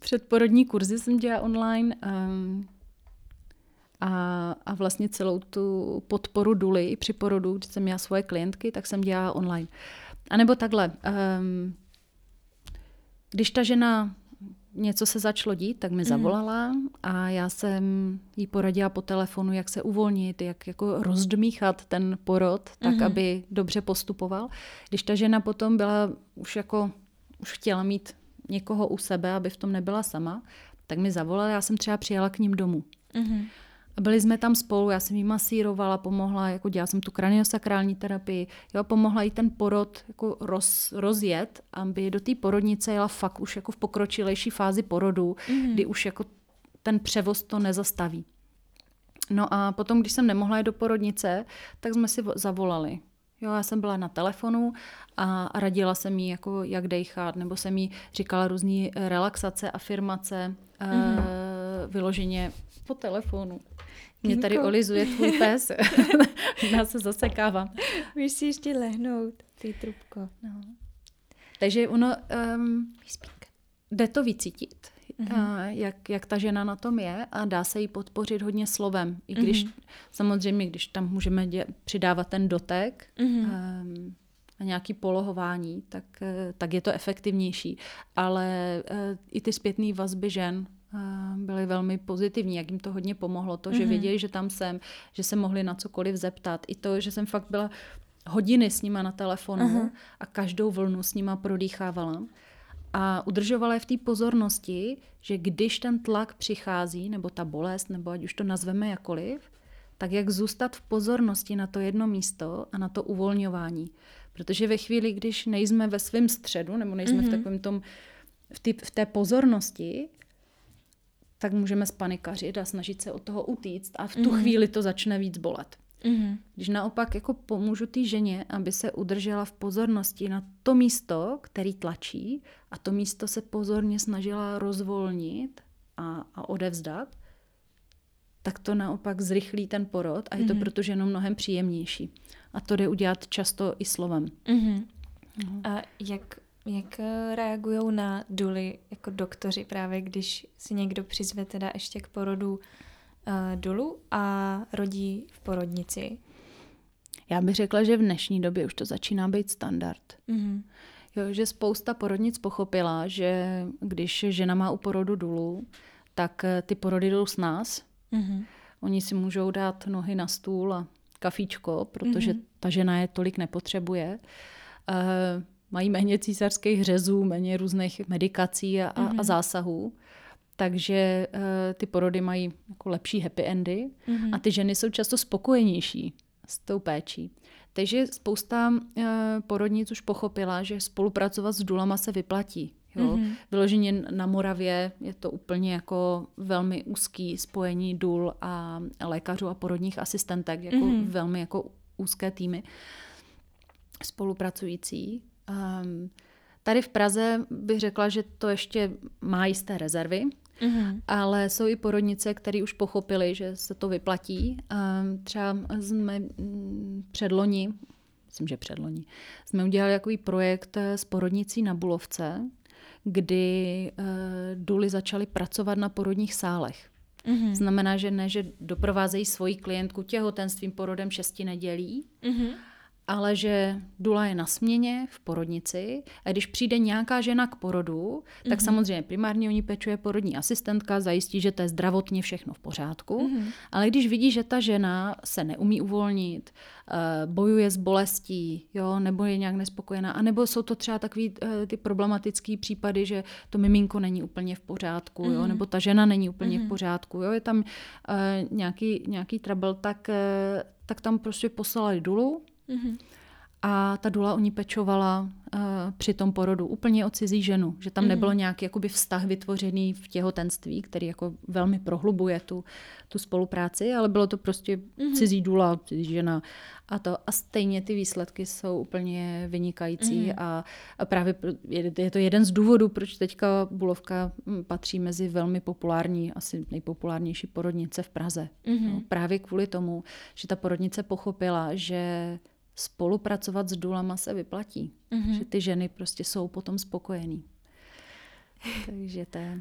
Předporodní kurzy jsem dělala online um, a, a vlastně celou tu podporu duly i při porodu, když jsem měla svoje klientky, tak jsem dělala online. A nebo takhle, um, když ta žena něco se začalo dít, tak mi mhm. zavolala a já jsem jí poradila po telefonu, jak se uvolnit, jak jako rozdmíchat ten porod, tak mm-hmm. aby dobře postupoval. Když ta žena potom byla už jako, už chtěla mít někoho u sebe, aby v tom nebyla sama, tak mi zavolala, já jsem třeba přijela k ním domů. Mm-hmm. A byli jsme tam spolu, já jsem jí masírovala, pomohla, jako dělala jsem tu kraniosakrální terapii, jo, pomohla jí ten porod jako roz, rozjet, aby do té porodnice jela fakt už jako v pokročilejší fázi porodu, mm. kdy už jako ten převoz to nezastaví. No a potom, když jsem nemohla jít do porodnice, tak jsme si zavolali. Jo, já jsem byla na telefonu a radila jsem jí, jako jak dejchat, nebo jsem jí říkala různé relaxace, afirmace, mm-hmm. e, vyloženě po telefonu. Mě tady olizuje tvůj pes. Já se zasekávám. Víš si ještě lehnout, ty trubko. No. Takže ono, um, jde to vycítit, mm-hmm. jak, jak ta žena na tom je a dá se jí podpořit hodně slovem. I když mm-hmm. samozřejmě, když tam můžeme dě, přidávat ten dotek mm-hmm. um, a nějaký polohování, tak, uh, tak je to efektivnější. Ale uh, i ty zpětné vazby žen byly velmi pozitivní, jak jim to hodně pomohlo. To, že mm-hmm. věděli, že tam jsem, že se mohli na cokoliv zeptat. I to, že jsem fakt byla hodiny s nima na telefonu uh-huh. a každou vlnu s nima prodýchávala. A udržovala je v té pozornosti, že když ten tlak přichází, nebo ta bolest, nebo ať už to nazveme jakoliv, tak jak zůstat v pozornosti na to jedno místo a na to uvolňování. Protože ve chvíli, když nejsme ve svém středu, nebo nejsme mm-hmm. v mhm. takovém tom, v, tý, v té pozornosti, tak můžeme spanikařit a snažit se od toho utíct a v tu mm-hmm. chvíli to začne víc bolet. Mm-hmm. Když naopak jako pomůžu té ženě, aby se udržela v pozornosti na to místo, který tlačí a to místo se pozorně snažila rozvolnit a, a odevzdat, tak to naopak zrychlí ten porod a je to mm-hmm. proto ženu mnohem příjemnější. A to jde udělat často i slovem. Mm-hmm. A jak jak reagují na duly jako doktoři právě, když si někdo přizve teda ještě k porodu uh, dulu a rodí v porodnici? Já bych řekla, že v dnešní době už to začíná být standard. Mm-hmm. Jo, že spousta porodnic pochopila, že když žena má u porodu dulu, tak eh, ty porody jdou s nás. Mm-hmm. Oni si můžou dát nohy na stůl a kafíčko, protože mm-hmm. ta žena je tolik nepotřebuje. Uh, mají méně císařských řezů, méně různých medikací a, mm-hmm. a mhm. zásahů. Takže uh, ty porody mají jako lepší happy endy mm-hmm. a ty ženy jsou často spokojenější s tou péčí. Takže spousta uh, porodnic už pochopila, že spolupracovat s důlama se vyplatí. Jo? Mm-hmm. Vyloženě na Moravě je to úplně jako velmi úzký spojení důl a lékařů a porodních asistentek, jako mm-hmm. velmi jako úzké týmy spolupracující. Um, tady v Praze bych řekla, že to ještě má jisté rezervy, mm-hmm. ale jsou i porodnice, které už pochopili, že se to vyplatí. Třeba jsme mm, předloni, myslím, že předloni, jsme udělali takový projekt s porodnicí na Bulovce, kdy uh, duly začaly pracovat na porodních sálech. Mm-hmm. Znamená, že ne, že doprovázejí svoji klientku těhotenstvím, porodem šesti nedělí, mm-hmm ale že dula je na směně v porodnici a když přijde nějaká žena k porodu, tak mm-hmm. samozřejmě primárně oni pečuje porodní asistentka, zajistí, že to je zdravotně všechno v pořádku, mm-hmm. ale když vidí, že ta žena se neumí uvolnit, uh, bojuje s bolestí, jo, nebo je nějak nespokojená, anebo jsou to třeba takový uh, ty problematické případy, že to miminko není úplně v pořádku, mm-hmm. jo, mhm. nebo ta žena není úplně mm-hmm. v mhm. pořádku, jo, je tam uh, nějaký, nějaký trouble, tak, uh, tak tam prostě poslali dulu, Mm-hmm. A ta dula o ní pečovala uh, při tom porodu úplně o cizí ženu, že tam mm-hmm. nebylo nějaký jakoby vztah vytvořený v těhotenství, který jako velmi prohlubuje tu, tu spolupráci, ale bylo to prostě mm-hmm. cizí dula, cizí žena a to. A stejně ty výsledky jsou úplně vynikající mm-hmm. a, a právě je, je to jeden z důvodů, proč teďka Bulovka hm, patří mezi velmi populární, asi nejpopulárnější porodnice v Praze. Mm-hmm. No, právě kvůli tomu, že ta porodnice pochopila, že spolupracovat s důlama se vyplatí. Mm-hmm. Že ty ženy prostě jsou potom spokojený. Takže to je...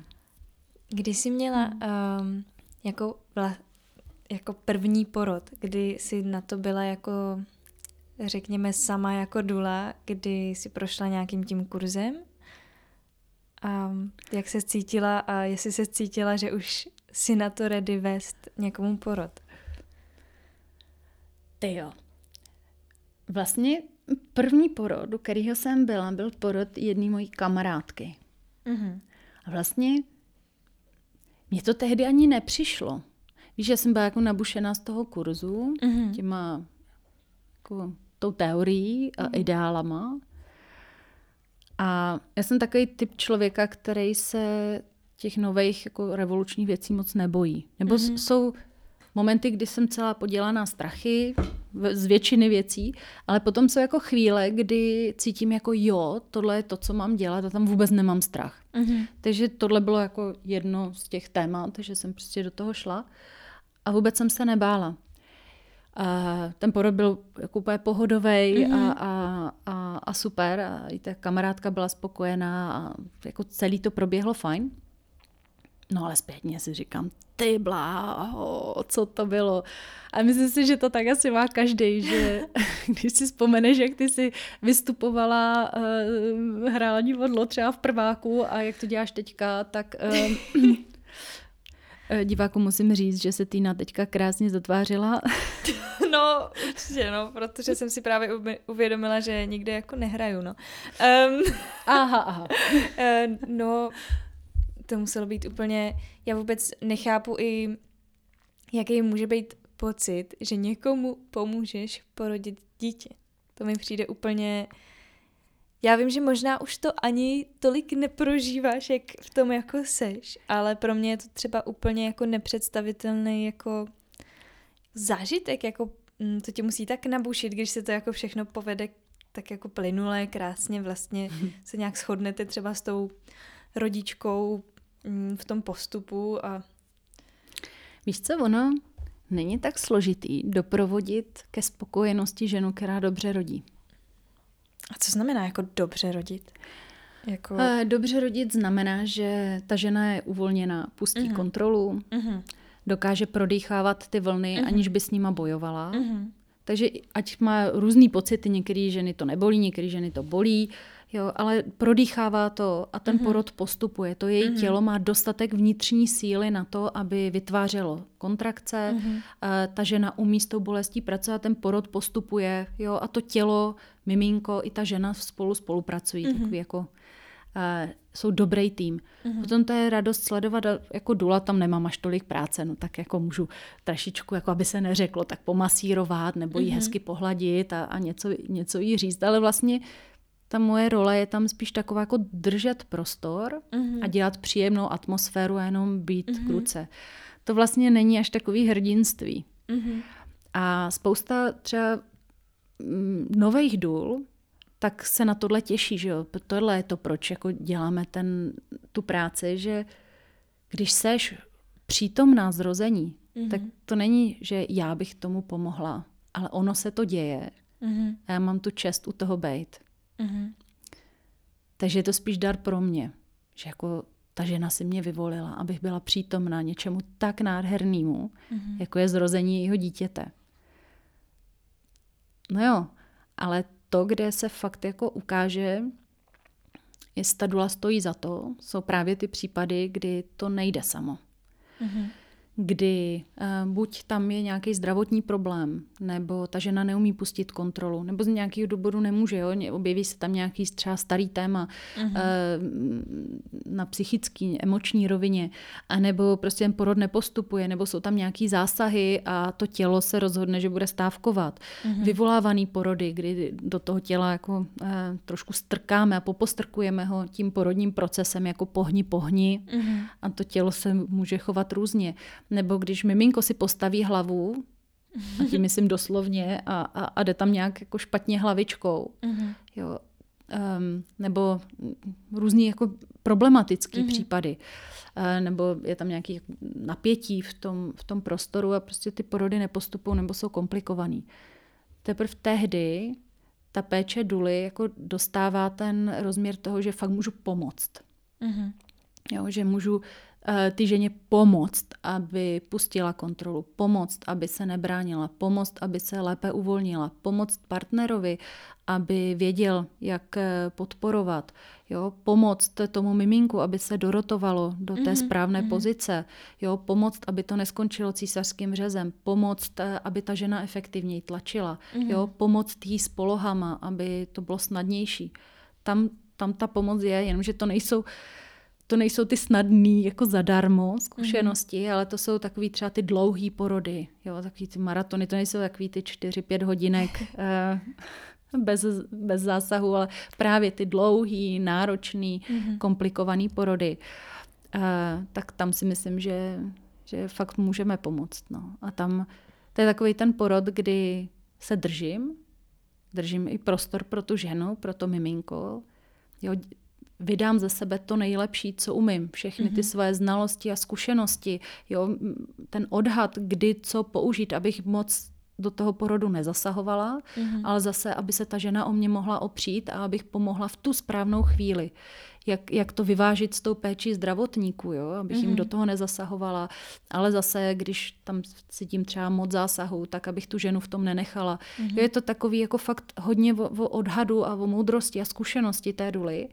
Kdy jsi měla um, jako, vla, jako první porod, kdy jsi na to byla jako řekněme sama jako dula, kdy jsi prošla nějakým tím kurzem a jak se cítila a jestli se cítila, že už si na to ready vést někomu porod. Ty jo. Vlastně první porod, u kterého jsem byla, byl porod jedné mojí kamarádky. Mm-hmm. A vlastně mně to tehdy ani nepřišlo. Víš, že jsem byla jako nabušená z toho kurzu, mm-hmm. těma jako, tou teorií a mm-hmm. ideálama. A já jsem takový typ člověka, který se těch nových jako revolučních věcí moc nebojí. Nebo mm-hmm. jsou momenty, kdy jsem celá podělaná strachy z většiny věcí, ale potom jsou jako chvíle, kdy cítím jako jo, tohle je to, co mám dělat a tam vůbec nemám strach. Mm-hmm. Takže tohle bylo jako jedno z těch témat, že jsem prostě do toho šla a vůbec jsem se nebála. A ten porod byl jako úplně pohodový mm-hmm. a, a, a, a super a i ta kamarádka byla spokojená a jako celý to proběhlo fajn. No ale zpětně si říkám, ty bláho, co to bylo. A myslím si, že to tak asi má každý, že když si vzpomeneš, jak ty si vystupovala, uh, hrála divadlo třeba v prváku a jak to děláš teďka, tak uh, diváku musím říct, že se Týna teďka krásně zatvářila. No, určitě, no, protože jsem si právě uvědomila, že nikde jako nehraju, no. Um, aha, aha. Uh, no, to muselo být úplně, já vůbec nechápu i, jaký může být pocit, že někomu pomůžeš porodit dítě. To mi přijde úplně, já vím, že možná už to ani tolik neprožíváš, jak v tom jako seš, ale pro mě je to třeba úplně jako nepředstavitelný jako zážitek, jako mm, to tě musí tak nabušit, když se to jako všechno povede tak jako plynule, krásně vlastně se nějak shodnete třeba s tou rodičkou v tom postupu a... Víš co, ono není tak složitý doprovodit ke spokojenosti ženu, která dobře rodí. A co znamená jako dobře rodit? Jako... Eh, dobře rodit znamená, že ta žena je uvolněná, pustí uh-huh. kontrolu, uh-huh. dokáže prodýchávat ty vlny, uh-huh. aniž by s nima bojovala. Uh-huh. Takže ať má různý pocity, některé ženy to nebolí, některé ženy to bolí, Jo, ale prodýchává to a ten mm-hmm. porod postupuje. To její mm-hmm. tělo má dostatek vnitřní síly na to, aby vytvářelo kontrakce. Mm-hmm. Ta žena umí s tou bolestí pracovat, ten porod postupuje. Jo, a to tělo, miminko i ta žena spolu spolupracují. Mm-hmm. Takový jako, uh, jsou dobrý tým. Mm-hmm. Potom to je radost sledovat, jako dula tam nemám až tolik práce, no tak jako můžu trošičku, jako aby se neřeklo, tak pomasírovat nebo jí mm-hmm. hezky pohladit a, a něco, něco jí říct, ale vlastně ta moje role je tam spíš taková jako držet prostor mm-hmm. a dělat příjemnou atmosféru a jenom být mm-hmm. k ruce. To vlastně není až takový hrdinství. Mm-hmm. A spousta třeba mm, nových důl, tak se na tohle těší, že jo. Tohle je to, proč jako děláme ten, tu práci, že když seš přítomná zrození, mm-hmm. tak to není, že já bych tomu pomohla, ale ono se to děje mm-hmm. a já mám tu čest u toho být. Mm-hmm. Takže je to spíš dar pro mě, že jako ta žena si mě vyvolila, abych byla přítomná něčemu tak nádhernému, mm-hmm. jako je zrození jeho dítěte. No jo, ale to, kde se fakt jako ukáže, jestli ta dula stojí za to, jsou právě ty případy, kdy to nejde samo. Mm-hmm kdy uh, buď tam je nějaký zdravotní problém, nebo ta žena neumí pustit kontrolu, nebo z nějakého důvodu nemůže, jo? objeví se tam nějaký třeba starý téma uh-huh. uh, na psychický, emoční rovině, a nebo prostě ten porod nepostupuje, nebo jsou tam nějaký zásahy a to tělo se rozhodne, že bude stávkovat. Uh-huh. Vyvolávaný porody, kdy do toho těla jako uh, trošku strkáme a popostrkujeme ho tím porodním procesem jako pohni, pohni uh-huh. a to tělo se může chovat různě nebo když miminko si postaví hlavu, a tím myslím doslovně, a, a, a jde tam nějak jako špatně hlavičkou, uh-huh. jo, um, nebo různý jako problematický uh-huh. případy, uh, nebo je tam nějaký napětí v tom, v tom prostoru a prostě ty porody nepostupují nebo jsou komplikovaný. teprve tehdy ta péče duly jako dostává ten rozměr toho, že fakt můžu pomoct. Mm-hmm. Jo, že můžu ty ženě pomoct, aby pustila kontrolu, pomoct, aby se nebránila, pomoct, aby se lépe uvolnila, pomoct partnerovi, aby věděl, jak eh, podporovat, jo, pomoct tomu miminku, aby se dorotovalo do té mm-hmm, správné mm-hmm. pozice, jo, pomoct, aby to neskončilo císařským řezem, pomoct, eh, aby ta žena efektivněji tlačila, mm-hmm. jo, pomoct jí s polohama, aby to bylo snadnější. Tam, tam ta pomoc je, jenomže to nejsou uh, to nejsou ty snadný jako zadarmo zkušenosti, mm-hmm. ale to jsou takový třeba ty dlouhý porody, jo, takový ty maratony, to nejsou takový ty 4-5 hodinek eh, bez, bez zásahu, ale právě ty dlouhý, náročný, mm-hmm. komplikovaný porody. Uh, tak tam si myslím, že, že fakt můžeme pomoct. No. A tam to je takový ten porod, kdy se držím, držím i prostor pro tu ženu, pro to miminko. Jo, vydám ze sebe to nejlepší, co umím. Všechny ty mm-hmm. své znalosti a zkušenosti, jo, ten odhad, kdy co použít, abych moc do toho porodu nezasahovala, mm-hmm. ale zase, aby se ta žena o mě mohla opřít a abych pomohla v tu správnou chvíli. Jak, jak to vyvážit s tou péčí zdravotníků, jo? abych mm-hmm. jim do toho nezasahovala, ale zase, když tam cítím třeba moc zásahu, tak abych tu ženu v tom nenechala. Mm-hmm. Je to takový jako fakt hodně o, o odhadu a o moudrosti a zkušenosti té duly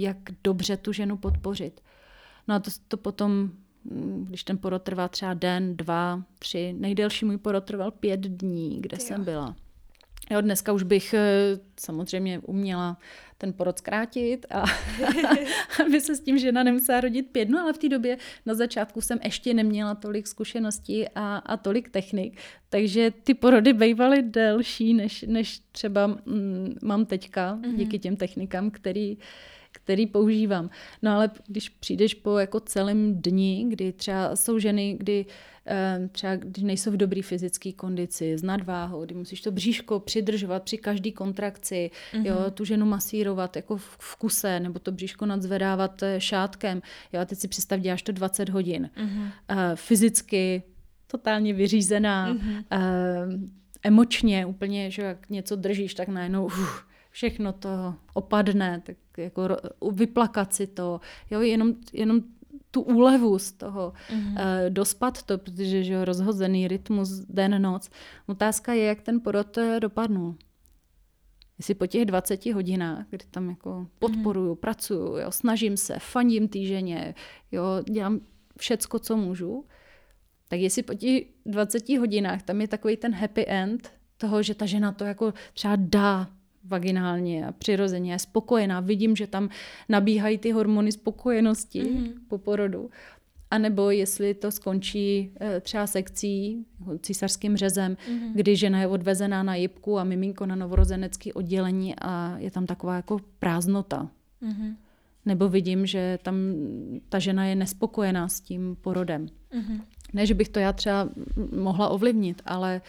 jak dobře tu ženu podpořit. No a to, to potom, mm, když ten porod trvá třeba den, dva, tři, nejdelší můj porod trval pět dní, kde jo. jsem byla. Jo, dneska už bych eh, samozřejmě uměla ten porod zkrátit a aby se s tím žena nemusela rodit pět dnů, ale v té době na začátku jsem ještě neměla tolik zkušeností a, a tolik technik, takže ty porody bývaly delší, než, než třeba mm, mám teďka, mm-hmm. díky těm technikám, který, který používám. No ale když přijdeš po jako celém dni, kdy třeba jsou ženy, kdy eh, třeba když nejsou v dobré fyzické kondici, s nadváhou, kdy musíš to bříško přidržovat při každé kontrakci, mm-hmm. jo, tu ženu masírovat jako v kuse, nebo to bříško nadzvedávat eh, šátkem. Jo, a teď si představ, děláš to 20 hodin. Mm-hmm. Fyzicky totálně vyřízená, mm-hmm. emočně úplně, že jak něco držíš, tak najednou uf, všechno to opadne, tak jako vyplakat si to, jo, jenom, jenom tu úlevu z toho, mm-hmm. uh, dospat to, protože že rozhozený rytmus den-noc. Otázka je, jak ten porod eh, dopadnul. Jestli po těch 20 hodinách, kdy tam jako podporuju, mm-hmm. pracuju, jo, snažím se, fandím týženě, jo, dělám všecko, co můžu, tak jestli po těch 20 hodinách tam je takový ten happy end toho, že ta žena to jako třeba dá vaginálně a přirozeně je spokojená. Vidím, že tam nabíhají ty hormony spokojenosti mm-hmm. po porodu. A nebo jestli to skončí e, třeba sekcí, císařským řezem, mm-hmm. kdy žena je odvezená na jibku a miminko na novorozenecké oddělení a je tam taková jako prázdnota. Mm-hmm. Nebo vidím, že tam ta žena je nespokojená s tím porodem. Mm-hmm. Ne, že bych to já třeba mohla ovlivnit, ale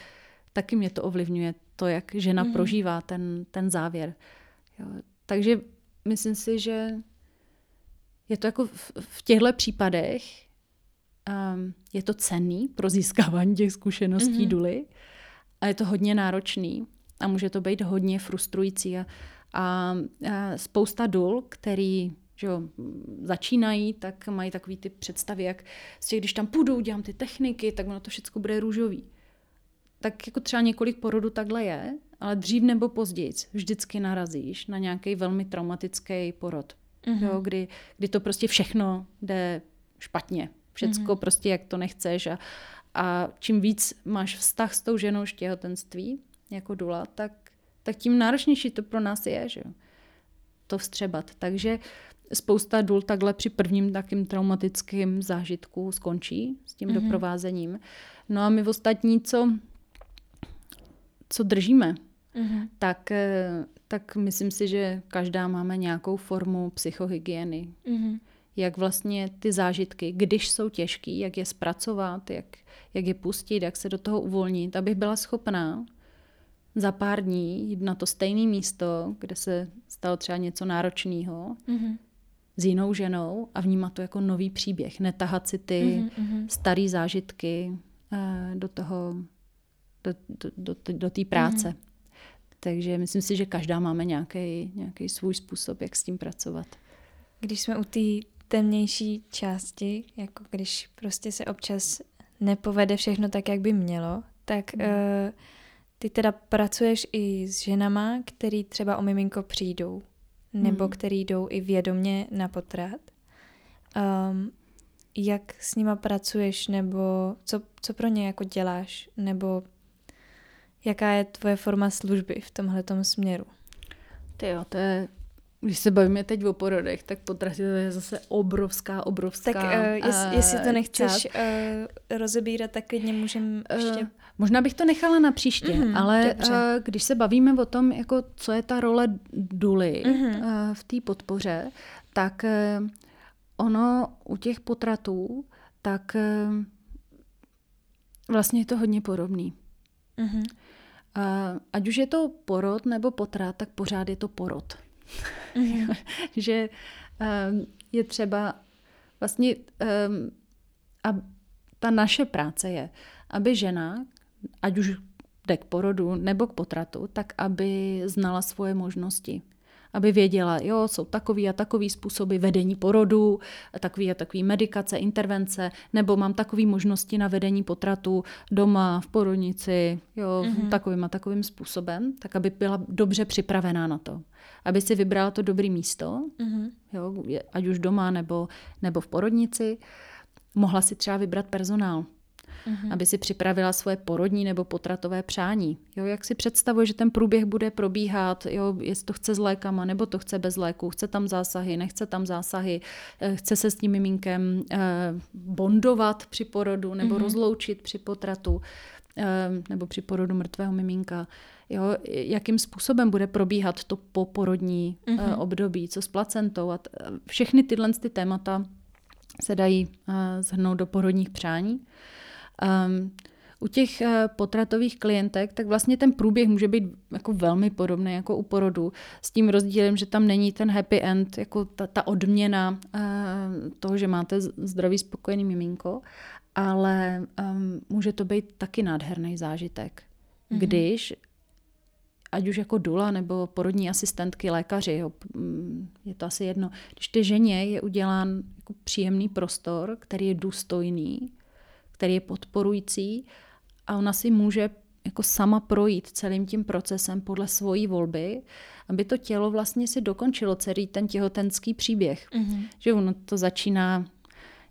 taky mě to ovlivňuje to, jak žena mm. prožívá ten, ten závěr. Jo. Takže myslím si, že je to jako v, v těchto případech um, je to cenný pro získávání těch zkušeností mm-hmm. duly a je to hodně náročný a může to být hodně frustrující a, a, a spousta dul, který že jo, začínají, tak mají takový ty představy, jak z těch, když tam půjdu, dělám ty techniky, tak ono to všechno bude růžový tak jako třeba několik porodů takhle je, ale dřív nebo později vždycky narazíš na nějaký velmi traumatický porod, mm-hmm. jo, kdy, kdy to prostě všechno jde špatně. Všecko mm-hmm. prostě, jak to nechceš a, a čím víc máš vztah s tou ženou v těhotenství, jako dula, tak, tak tím náročnější to pro nás je, že jo? to vstřebat. Takže spousta důl takhle při prvním takým traumatickým zážitku skončí s tím mm-hmm. doprovázením. No a my ostatní, co co držíme, mm-hmm. tak, eh, tak myslím si, že každá máme nějakou formu psychohygieny. Mm-hmm. Jak vlastně ty zážitky, když jsou těžký, jak je zpracovat, jak, jak je pustit, jak se do toho uvolnit, abych byla schopná za pár dní jít na to stejné místo, kde se stalo třeba něco náročného, mm-hmm. s jinou ženou a vnímat to jako nový příběh. Netahat si ty mm-hmm. staré zážitky uh, do toho do, do, do, do té práce. Mm. Takže myslím si, že každá máme nějaký, nějaký svůj způsob, jak s tím pracovat. Když jsme u té temnější části, jako když prostě se občas nepovede všechno tak, jak by mělo, tak mm. uh, ty teda pracuješ i s ženama, který třeba o miminko přijdou, nebo mm. který jdou i vědomě na potrat. Um, jak s nima pracuješ, nebo co, co pro ně jako děláš, nebo jaká je tvoje forma služby v tomhle směru? Ty jo, to je když se bavíme teď o porodech, tak potratě to je zase obrovská, obrovská Tak uh, jest, jestli to nechceš uh, rozebírat, tak klidně můžeme ještě... Uh, možná bych to nechala na příště, mm, ale uh, když se bavíme o tom, jako co je ta role duly mm. uh, v té podpoře, tak uh, ono u těch potratů, tak uh, vlastně je to hodně podobný. Mm-hmm. Uh, ať už je to porod nebo potrat, tak pořád je to porod. Mm-hmm. že um, je třeba vlastně, um, a ta naše práce je, aby žena, ať už jde k porodu nebo k potratu, tak aby znala svoje možnosti aby věděla, jo, jsou takový a takový způsoby vedení porodu, takový a takový medikace, intervence, nebo mám takové možnosti na vedení potratu doma, v porodnici, jo, mm-hmm. takovým a takovým způsobem, tak aby byla dobře připravená na to. Aby si vybrala to dobré místo, mm-hmm. jo, ať už doma nebo, nebo v porodnici, mohla si třeba vybrat personál mm-hmm. aby si připravila svoje porodní nebo potratové přání. Jo, jak si představuje, že ten průběh bude probíhat, jo, jestli to chce s lékama nebo to chce bez léku, chce tam zásahy, nechce tam zásahy, eh, chce se s tím miminkem eh, bondovat při porodu nebo mm-hmm. rozloučit při potratu eh, nebo při porodu mrtvého miminka. Jo, jakým způsobem bude probíhat to poporodní mm-hmm. období, co s placentou a t- všechny tyhle ty témata se dají uh, zhrnout do porodních přání. Um, u těch uh, potratových klientek, tak vlastně ten průběh může být jako velmi podobný jako u porodu, s tím rozdílem, že tam není ten happy end, jako ta, ta odměna uh, toho, že máte zdravý, spokojený miminko, ale um, může to být taky nádherný zážitek, mm-hmm. když ať už jako dula nebo porodní asistentky, lékaři, jo, mm, je to asi jedno. Když ty ženě je udělán jako příjemný prostor, který je důstojný, který je podporující a ona si může jako sama projít celým tím procesem podle svojí volby, aby to tělo vlastně si dokončilo celý ten těhotenský příběh. Mm-hmm. Že ono to začíná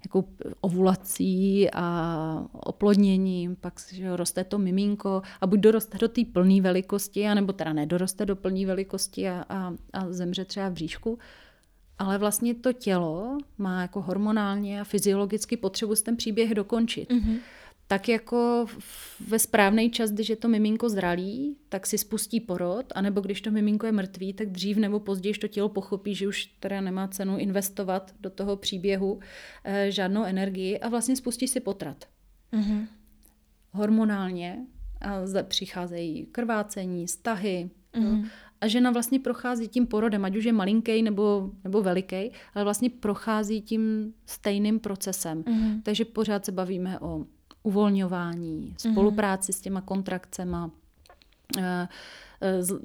jako ovulací a oplodněním, pak že roste to miminko a buď doroste do té plné velikosti, anebo teda nedoroste do plné velikosti a, a, a zemře třeba v bříšku, ale vlastně to tělo má jako hormonálně a fyziologicky potřebu ten příběh dokončit. Mm-hmm. Tak jako ve správný čas, když je to miminko zralý, tak si spustí porod, anebo když to miminko je mrtvý, tak dřív nebo později to tělo pochopí, že už teda nemá cenu investovat do toho příběhu eh, žádnou energii a vlastně spustí si potrat. Mm-hmm. Hormonálně a zde přicházejí krvácení, stahy, mm-hmm a žena vlastně prochází tím porodem, ať už je malinký nebo, nebo veliký, ale vlastně prochází tím stejným procesem. Mm-hmm. Takže pořád se bavíme o uvolňování, spolupráci mm-hmm. s těma kontrakcema, eh, eh, s,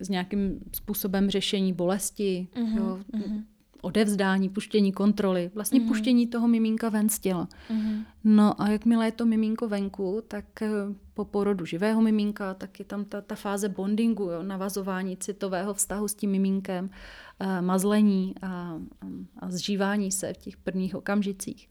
s nějakým způsobem řešení bolesti, mm-hmm. jo, mm-hmm odevzdání, puštění kontroly, vlastně mm-hmm. puštění toho miminka ven z těla. Mm-hmm. No a jakmile je to miminko venku, tak eh, po porodu živého miminka, tak je tam ta, ta fáze bondingu, jo, navazování citového vztahu s tím miminkem, uh, mazlení a, a zžívání se v těch prvních okamžicích.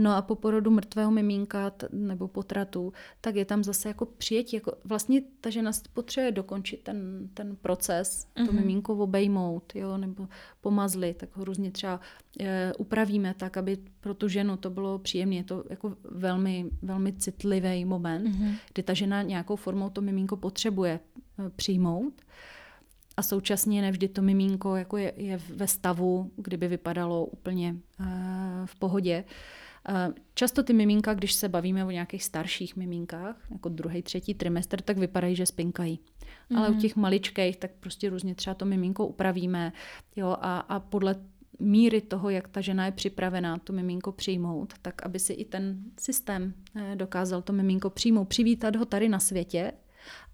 No a po porodu mrtvého miminka nebo potratu, tak je tam zase jako přijetí. Jako vlastně ta žena potřebuje dokončit ten, ten proces, mm-hmm. to mhm. miminko obejmout, jo, nebo pomazlit, tak ho různě třeba e, upravíme tak, aby pro tu ženu to bylo příjemné. Je to jako velmi, velmi citlivý moment, mm-hmm. kdy ta žena nějakou formou to miminko potřebuje e, přijmout. A současně nevždy to miminko jako je, je ve stavu, kdyby vypadalo úplně e, v pohodě. Často ty miminka, když se bavíme o nějakých starších miminkách, jako druhý, třetí trimestr, tak vypadají, že spinkají. Mm-hmm. Ale u mhm. těch maličkých, tak prostě různě třeba to miminko upravíme jo, a, a podle míry toho, jak ta žena je připravená to miminko přijmout, tak aby si i ten systém eh, dokázal to miminko přijmout, přivítat ho tady na světě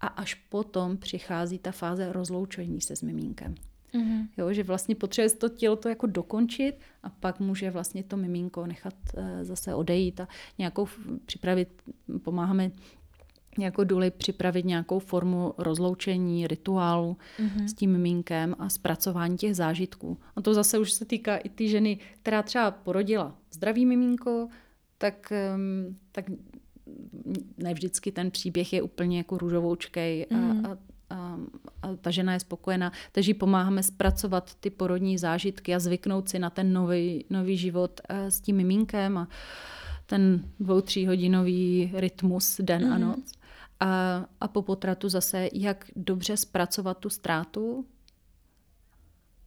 a až potom přichází ta fáze rozloučení se s miminkem. Mm-hmm. Jo, že vlastně potřebuje to tělo to jako dokončit a pak může vlastně to miminko nechat uh, zase odejít a nějakou připravit, pomáháme jako důli připravit nějakou formu rozloučení, rituálu mm-hmm. s tím miminkem a zpracování těch zážitků. A to zase už se týká i ty ženy, která třeba porodila zdravý miminko, tak, tak ne vždycky ten příběh je úplně jako růžovoučkej a, mm. a, a, a ta žena je spokojená. Takže pomáháme zpracovat ty porodní zážitky a zvyknout si na ten nový, nový život eh, s tím miminkem a ten dvou, tříhodinový rytmus den mm. a mhm. noc. A, a po potratu zase, jak dobře zpracovat tu ztrátu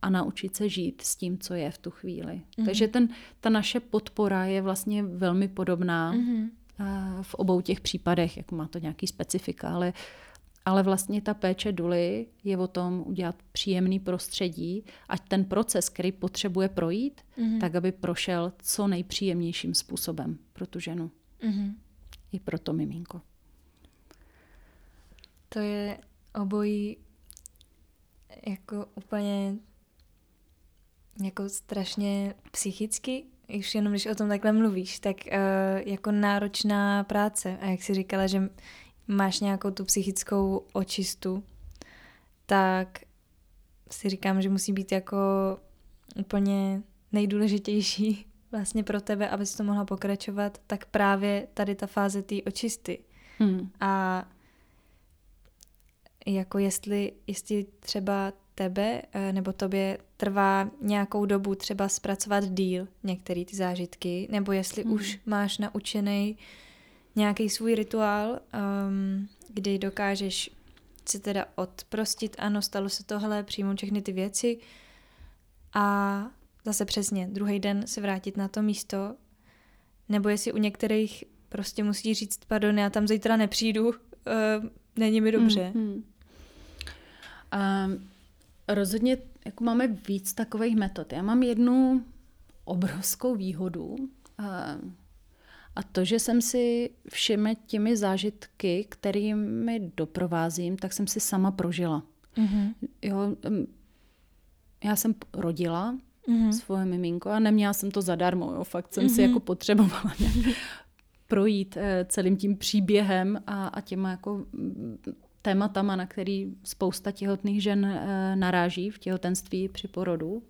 a naučit se žít s tím, co je v tu chvíli. Mm. Takže ten, ta naše podpora je vlastně velmi podobná. Mm v obou těch případech, jako má to nějaký specifika, ale, ale vlastně ta péče duly je o tom udělat příjemný prostředí, ať ten proces, který potřebuje projít, mm-hmm. tak aby prošel co nejpříjemnějším způsobem pro tu ženu. Mm-hmm. I pro to miminko. To je obojí jako úplně jako strašně psychicky už jenom když o tom takhle mluvíš, tak uh, jako náročná práce. A jak jsi říkala, že máš nějakou tu psychickou očistu, tak si říkám, že musí být jako úplně nejdůležitější vlastně pro tebe, abys to mohla pokračovat, tak právě tady ta fáze té očisty. Hmm. A jako jestli, jestli třeba tebe eh, nebo tobě trvá nějakou dobu třeba zpracovat díl některé ty zážitky, nebo jestli mm. už máš naučený nějaký svůj rituál, um, kdy dokážeš si teda odprostit, ano, stalo se tohle, přijmout všechny ty věci a zase přesně druhý den se vrátit na to místo, nebo jestli u některých prostě musí říct, pardon, já tam zítra nepřijdu, uh, není mi dobře. Mm, mm. Um, rozhodně jako máme víc takových metod. Já mám jednu obrovskou výhodu a, a to, že jsem si všemi těmi zážitky, kterými doprovázím, tak jsem si sama prožila. Mm-hmm. Jo, já jsem rodila mm-hmm. svoje miminko a neměla jsem to zadarmo. Jo. Fakt jsem mm-hmm. si jako potřebovala projít eh, celým tím příběhem a, a těma jako tématama, na který spousta těhotných žen eh, naráží v těhotenství při porodu.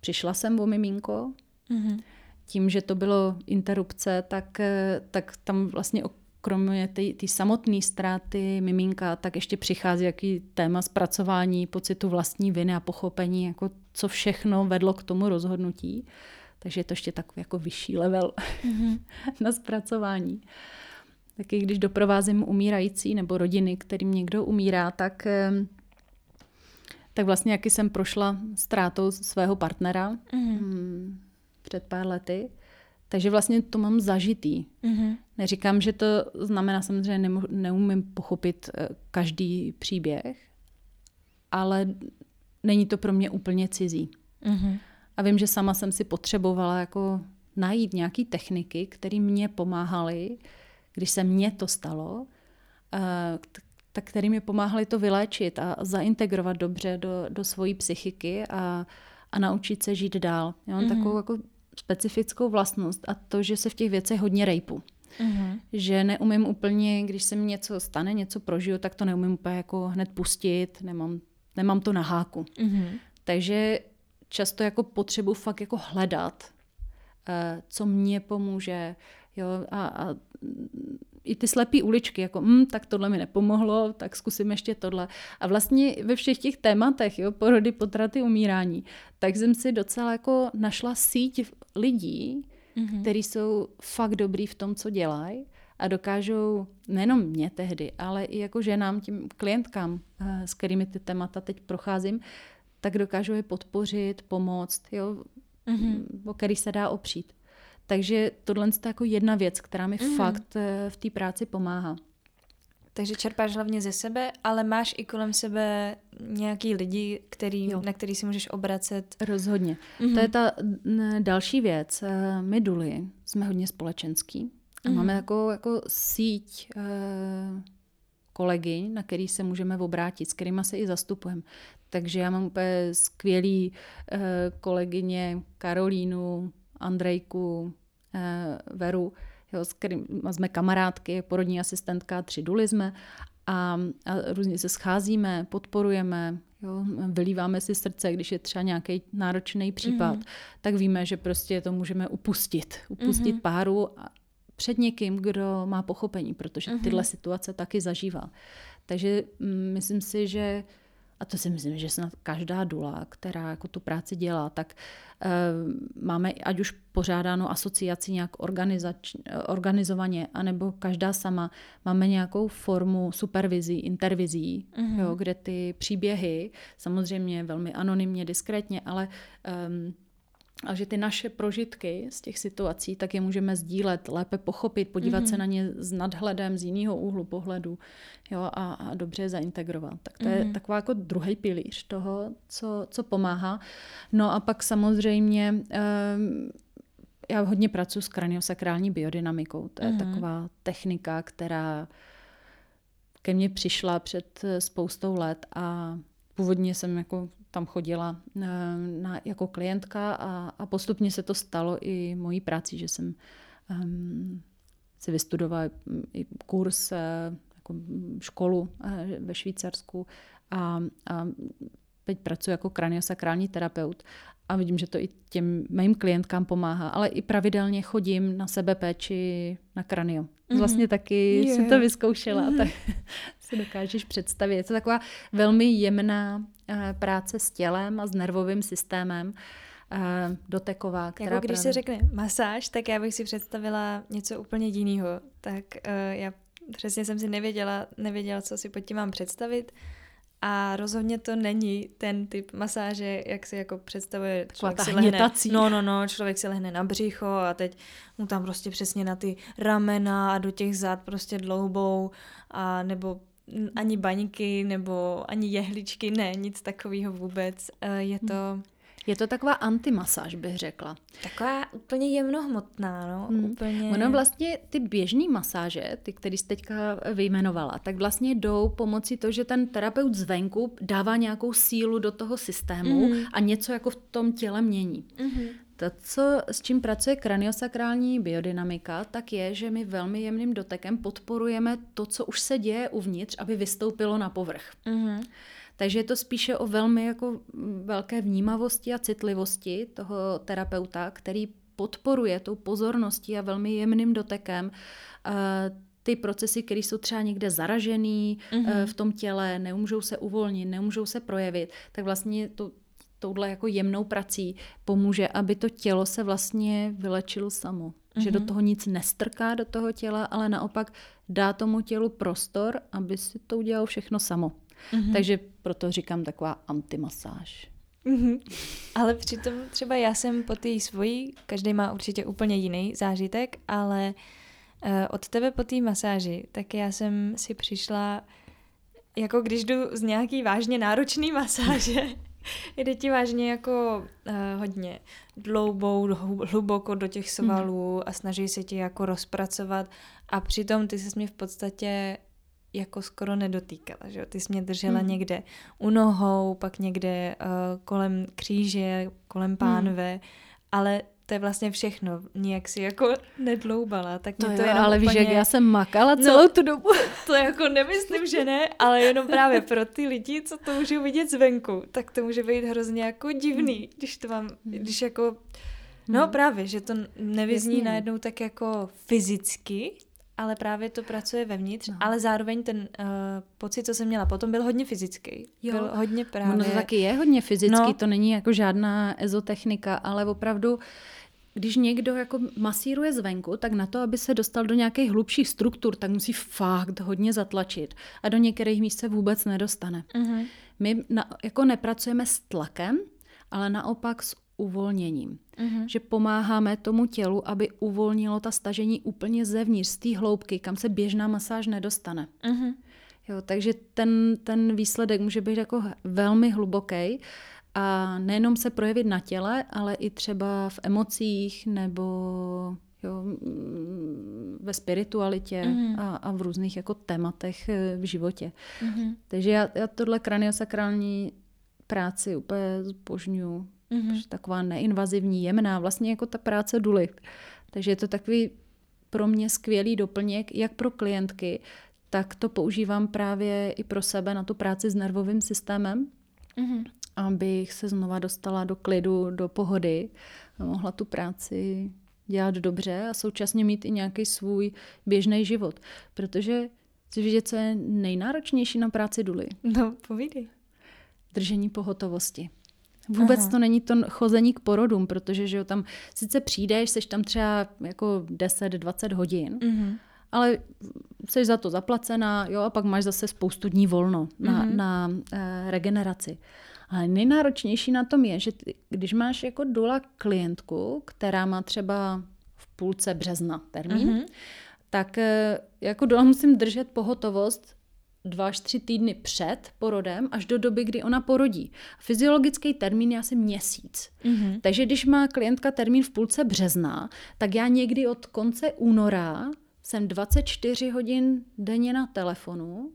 Přišla jsem o miminko. Mm-hmm. Tím, že to bylo interrupce, tak, eh, tak tam vlastně kromě ty samotné ztráty miminka, tak ještě přichází jaký téma zpracování pocitu vlastní viny a pochopení, jako co všechno vedlo k tomu rozhodnutí. Takže je to ještě takový jako vyšší level mm-hmm. na zpracování. Taky když doprovázím umírající nebo rodiny, kterým někdo umírá, tak, tak vlastně jaký jsem prošla ztrátou svého partnera mm-hmm. Před pár lety. Takže vlastně to mám zažitý. Mm-hmm. Neříkám, že to znamená samozřejmě, že neumím pochopit eh, každý příběh, ale není to pro mě úplně cizí. Mm-hmm. A vím, že sama jsem si potřebovala jako najít nějaké techniky, které mě pomáhaly když se mně to stalo, eh, tak který mi pomáhali to vyléčit a zaintegrovat dobře do, do svojí psychiky a, a naučit se žít dál. Já mám mm-hmm. takovou jako specifickou vlastnost a to, že se v těch věcech hodně rejpu. Mm-hmm. Že neumím úplně, když se mi něco stane, něco prožiju, tak to neumím úplně jako hned pustit, nemám, nemám to na háku. Mm-hmm. Takže často jako potřebuji fakt jako hledat, uh, co mě pomůže, Jo, a, a i ty slepé uličky, jako hm, tak tohle mi nepomohlo, tak zkusím ještě tohle. A vlastně ve všech těch tématech, jo, porody, potraty, umírání, tak jsem si docela jako našla síť lidí, mm-hmm. kteří jsou fakt dobrý v tom, co dělají a dokážou nejenom mě tehdy, ale i jako ženám, tím klientkám, eh, s kterými ty témata teď procházím, tak dokážou je podpořit, pomoct, jo, mm-hmm. o který se dá opřít. Takže tohle je jako jedna věc, která mi mm. fakt eh, v té práci pomáhá. Takže čerpáš hlavně ze sebe, ale máš i kolem sebe nějaký lidi, který, na který si můžeš obracet. Rozhodně. Mm-hmm. To je ta další věc. Eh, my Duly jsme hodně společenský a mm-hmm. máme jako, jako síť uh, kolegy, na který se můžeme obrátit, s kterými se i zastupujeme. Takže já mám úplně skvělý uh, kolegyně Karolínu, Andrejku, uh, Veru, jo, s kterým jsme kamarádky, porodní asistentka, tři duly jsme a, a různě se scházíme, podporujeme, jo, vylíváme si srdce, když je třeba nějaký náročný případ, mm-hmm. tak víme, že prostě to můžeme upustit. Upustit mm-hmm. páru před někým, kdo má pochopení, protože mm-hmm. tyhle situace taky zažívá. Takže mm, myslím si, že a to si myslím, že snad každá dula, která jako tu práci dělá, tak uh, máme ať už pořádáno asociaci nějak organizač, organizovaně, anebo každá sama máme nějakou formu supervizí, intervizí, mm-hmm. jo, kde ty příběhy, samozřejmě velmi anonymně, diskrétně, ale um, a že ty naše prožitky z těch situací, tak je můžeme sdílet, lépe pochopit, podívat mm-hmm. se mhm. na ně s nadhledem, z jiného úhlu pohledu jo, a, a dobře je zaintegrovat. Tak to mm-hmm. je mhm. taková jako druhý pilíř toho, co, co pomáhá. No a pak samozřejmě um, já hodně pracuji s kraniosakrální biodynamikou. To je mm-hmm. taková technika, která ke mně přišla před spoustou let a původně jsem jako tam chodila eh, na, jako klientka a, a postupně se to stalo i mojí práci, že jsem um, si vystudovala i kurz, uh, jako školu uh, ve Švýcarsku a, a teď pracuji jako kraniosakrální terapeut a vidím, že to i těm mým klientkám pomáhá, ale i pravidelně chodím na sebe péči na kranio. Mm-hmm. Vlastně taky yeah. si to vyzkoušela, tak si dokážeš představit. Je to taková velmi jemná eh, práce s tělem a s nervovým systémem eh, doteková. Která jako když právě... se řekne masáž, tak já bych si představila něco úplně jiného. Tak uh, já přesně jsem si nevěděla, nevěděla, co si pod tím mám představit. A rozhodně to není ten typ masáže, jak si jako představuje člověk si lehne, no, no, no, člověk si lehne na břicho a teď mu tam prostě přesně na ty ramena a do těch zad prostě dloubou a nebo ani baňky nebo ani jehličky, ne, nic takového vůbec. Eh, je to... Je to taková antimasáž, bych řekla. Taková úplně jemnohmotná, no. Hmm. Úplně... Ono vlastně ty běžné masáže, ty, které jsi teďka vyjmenovala, tak vlastně jdou pomocí toho, že ten terapeut zvenku dává nějakou sílu do toho systému mm. a něco jako v tom těle mění. Mm. To, co, s čím pracuje kraniosakrální biodynamika, tak je, že my velmi jemným dotekem podporujeme to, co už se děje uvnitř, aby vystoupilo na povrch. Mm. Takže je to spíše o velmi jako velké vnímavosti a citlivosti toho terapeuta, který podporuje tou pozorností a velmi jemným dotekem uh, ty procesy, které jsou třeba někde zaražený mm-hmm. v tom těle, nemůžou se uvolnit, nemůžou se projevit, tak vlastně to, touhle jako jemnou prací pomůže, aby to tělo se vlastně vylečilo samo. Mm-hmm. Že do mhm. toho nic nestrká do toho těla, ale naopak dá tomu tělu prostor, aby si to udělalo všechno samo. Mm-hmm. Takže proto říkám taková antimasáž. Mm-hmm. Ale přitom třeba já jsem po té svojí, každý má určitě úplně jiný zážitek, ale uh, od tebe po té masáži, tak já jsem si přišla, jako když jdu z nějaký vážně náročný masáže, Jde ti vážně jako uh, hodně dloubou, hluboko do těch svalů mm. a snaží se ti jako rozpracovat a přitom ty se mě v podstatě jako skoro nedotýkala, že Ty jsi mě držela mm. někde u nohou, pak někde uh, kolem kříže, kolem pánve, mm. ale to je vlastně všechno. Nijak si jako nedloubala. Tak to, mě to jo, ale úplně... víš, jak já jsem makala no, celou no, tu dobu. To jako nemyslím, že ne, ale jenom právě pro ty lidi, co to můžou vidět zvenku, tak to může být hrozně jako divný, hmm. když to mám, hmm. když jako No hmm. právě, že to nevyzní Jasně. najednou tak jako fyzicky, ale právě to pracuje vevnitř, no. ale zároveň ten uh, pocit, co jsem měla potom, byl hodně fyzický. Jo. Byl hodně právě... Ono to taky je hodně fyzický, no. to není jako žádná ezotechnika, ale opravdu když někdo jako masíruje zvenku, tak na to, aby se dostal do nějakých hlubších struktur, tak musí fakt hodně zatlačit a do některých míst se vůbec nedostane. Mm-hmm. My na, jako nepracujeme s tlakem, ale naopak s uvolněním. Mm-hmm. Že pomáháme tomu tělu, aby uvolnilo ta stažení úplně zevnitř, z té hloubky, kam se běžná masáž nedostane. Mm-hmm. Jo, takže ten, ten výsledek může být jako velmi hluboký a nejenom se projevit na těle, ale i třeba v emocích nebo jo, mm, ve spiritualitě mm-hmm. a, a v různých jako tématech eh, v životě. Mm-hmm. Takže já, já tohle kraniosakrální práci úplně zbožňuju. Mm-hmm. Taková neinvazivní, jemná, vlastně jako ta práce duly. Takže je to takový pro mě skvělý doplněk, jak pro klientky, tak to používám právě i pro sebe na tu práci s nervovým systémem, mm-hmm. Abych se znova dostala do klidu, do pohody a mohla tu práci dělat dobře a současně mít i nějaký svůj běžný život. Protože chci vidět, co je nejnáročnější na práci duly. No, povídej. Držení pohotovosti. Vůbec Aha. to není to chození k porodům, protože že jo, tam sice přijdeš, seš tam třeba jako 10-20 hodin, mm-hmm. ale jsi za to zaplacená, jo, a pak máš zase spoustu dní volno na, mm-hmm. na uh, regeneraci. Ale nejnáročnější na tom je, že ty, když máš jako dula klientku, která má třeba v půlce března termín, mm-hmm. tak eh, jako dula musím držet pohotovost dva až tři týdny před porodem až do doby, kdy ona porodí. Fyziologický termín je asi měsíc. Mm-hmm. Takže když má klientka termín v půlce března, tak já někdy od konce února jsem 24 hodin denně na telefonu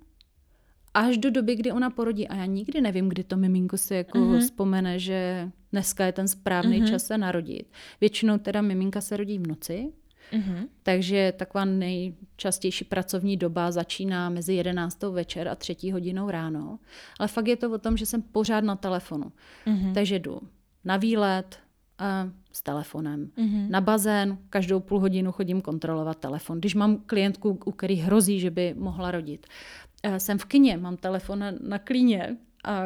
až do doby, kdy ona porodí. A já nikdy nevím, kdy to miminko si jako mm-hmm. vzpomene, že dneska je ten správný mm-hmm. čas se narodit. Většinou teda miminka se rodí v noci, mm-hmm. takže taková nejčastější pracovní doba začíná mezi 11. večer a 3. hodinou ráno. Ale fakt je to o tom, že jsem pořád na telefonu. Mm-hmm. Takže jdu na výlet, s telefonem. Mm-hmm. Na bazén každou půl hodinu chodím kontrolovat telefon. Když mám klientku, u který hrozí, že by mohla rodit, Eh, jsem v kině, mám telefon na, na klíně a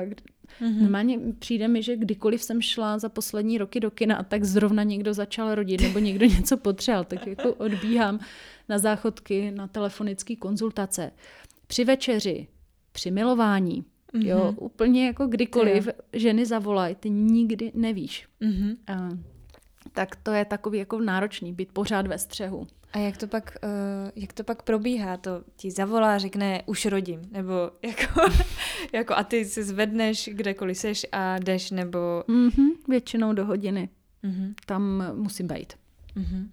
Mm-hmm. Normálně přijde mi, že kdykoliv jsem šla za poslední roky do kina, tak zrovna někdo začal rodit nebo někdo něco potřeboval, tak jako odbíhám na záchodky, na telefonické konzultace. Při večeři, při milování, mm-hmm. jo, úplně jako kdykoliv jo. ženy zavolají, ty nikdy nevíš. Mm-hmm. A, tak to je takový jako náročný, být pořád ve střehu. A jak to pak, uh, jak to pak probíhá? To ti zavolá, řekne, už rodím, nebo jako, jako a ty se zvedneš kdekoliv seš a jdeš, nebo... Mm-hmm, většinou do hodiny. Mm-hmm. Tam musím být. Mm-hmm.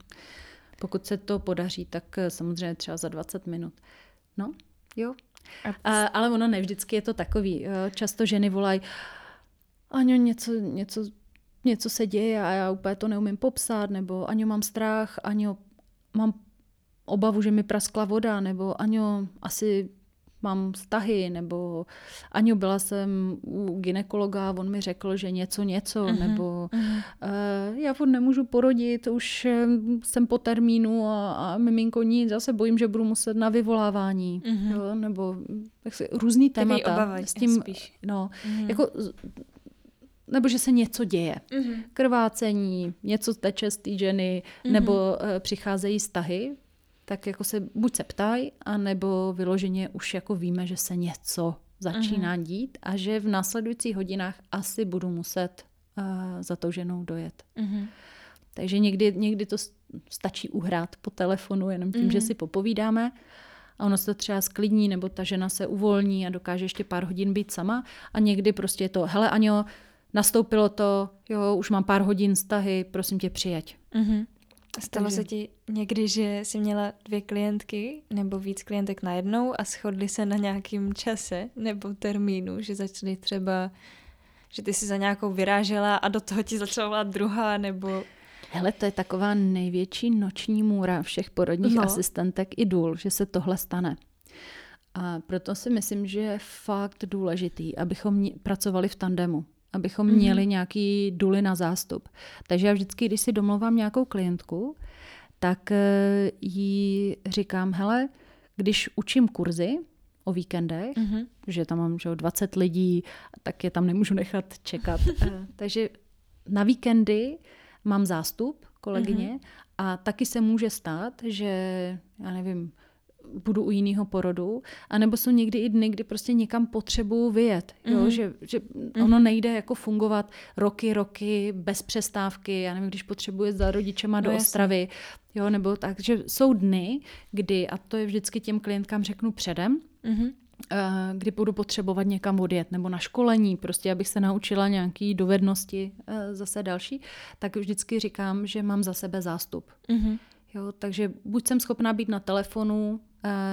Pokud se to podaří, tak eh, samozřejmě třeba za 20 minut. No, jo. A... Ale ono nevždycky je to takový. Eh, často ženy volají, Aňo, něco, něco, něco se děje a já úplně to neumím popsat, nebo Aňo, mám strach, Aňo, mám obavu, že mi praskla voda, nebo Aňo, asi mám vztahy, nebo Aňo, byla jsem u ginekologa, on mi řekl, že něco, něco, uh-huh, nebo uh-huh. Uh, já furt nemůžu porodit, už eh, jsem po termínu a, a miminko nic, zase bojím, že budu muset na vyvolávání, uh-huh. jo, nebo tak si, různý témata. S tím, spíš. No, uh-huh. jako nebo že se něco děje. Mm-hmm. Krvácení, něco teče z té ženy, mm-hmm. nebo uh, přicházejí stahy, tak jako se buď se ptají, anebo vyloženě už jako víme, že se něco začíná mm-hmm. dít a že v následujících hodinách asi budu muset uh, za tou ženou dojet. Mm-hmm. Takže někdy, někdy to stačí uhrát po telefonu jenom tím, mm-hmm. že si popovídáme a ono se to třeba sklidní, nebo ta žena se uvolní a dokáže ještě pár hodin být sama a někdy prostě je to, hele Aňo, nastoupilo to, jo, už mám pár hodin stahy, prosím tě přijeď. Mm-hmm. Stalo Takže... se ti někdy, že jsi měla dvě klientky nebo víc klientek najednou a shodli se na nějakým čase nebo termínu, že začali třeba, že ty si za nějakou vyrážela a do toho ti začala volat druhá nebo... Hele, to je taková největší noční můra všech porodních no. asistentek i důl, že se tohle stane. A proto si myslím, že je fakt důležitý, abychom pracovali v tandemu abychom mm-hmm. měli nějaký duly na zástup. Takže já vždycky, když si domluvám nějakou klientku, tak eh, jí říkám, hele, když učím kurzy o víkendech, mm-hmm. že tam mám že 20 lidí, tak je tam nemůžu nechat čekat. Eh, takže na víkendy mám zástup kolegyně mm-hmm. a taky se může stát, že, já nevím, budu u jiného porodu, anebo jsou někdy i dny, kdy prostě někam potřebuju vyjet, jo? Mm-hmm. že, že mm-hmm. ono nejde jako fungovat roky, roky bez přestávky, já nevím, když potřebuje za rodičema no do jasný. Ostravy, jo, nebo tak, že jsou dny, kdy, a to je vždycky těm klientkám řeknu předem, mm-hmm kdy budu potřebovat někam odjet nebo na školení, prostě abych se naučila nějaké dovednosti zase další, tak vždycky říkám, že mám za sebe zástup. Mm-hmm. Jo, takže buď jsem schopná být na telefonu eh,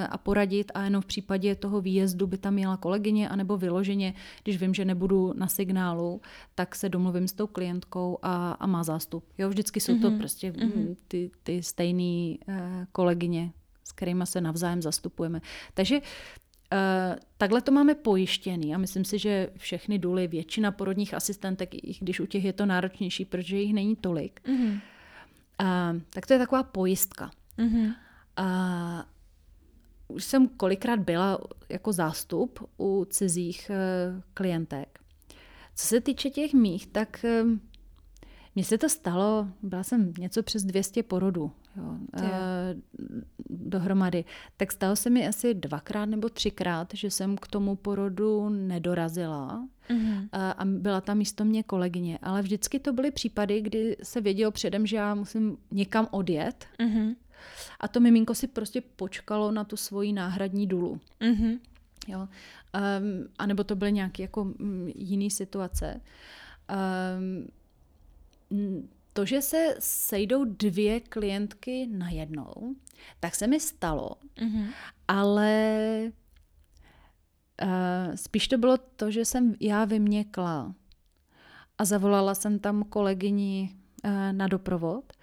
a poradit a jenom v případě toho výjezdu by tam měla kolegyně, anebo vyloženě, když vím, že nebudu na signálu, tak se domluvím s tou klientkou a, a má zástup. Jo, vždycky jsou to mm-hmm. prostě mm-hmm. ty, ty stejné eh, kolegyně, s kterými se navzájem zastupujeme. Takže Uh, takhle to máme pojištěný a myslím si, že všechny důly, většina porodních asistentek, i když u těch je to náročnější, protože jich není tolik, mm-hmm. Uh, tak to je taková pojistka. Mm-hmm. Uh, už jsem kolikrát byla jako zástup u cizích uh, klientek. Co se týče těch mých, tak uh, mně se to stalo, byla jsem něco přes 200 porodů jo, uh, dohromady. Tak stalo se mi asi dvakrát nebo třikrát, že jsem k tomu porodu nedorazila mm-hmm. a, a byla tam místo mě kolegyně. Ale vždycky to byly případy, kdy se vědělo předem, že já musím někam odjet. Mm-hmm. A to miminko si prostě počkalo na tu svoji náhradní důlu. Mm-hmm. Jo. Um, a nebo to byly nějaké jako um, jiné situace. Um, to, že se sejdou dvě klientky najednou, tak se mi stalo, mm-hmm. ale uh, spíš to bylo to, že jsem já vyměkla a zavolala jsem tam kolegyni uh, na doprovod,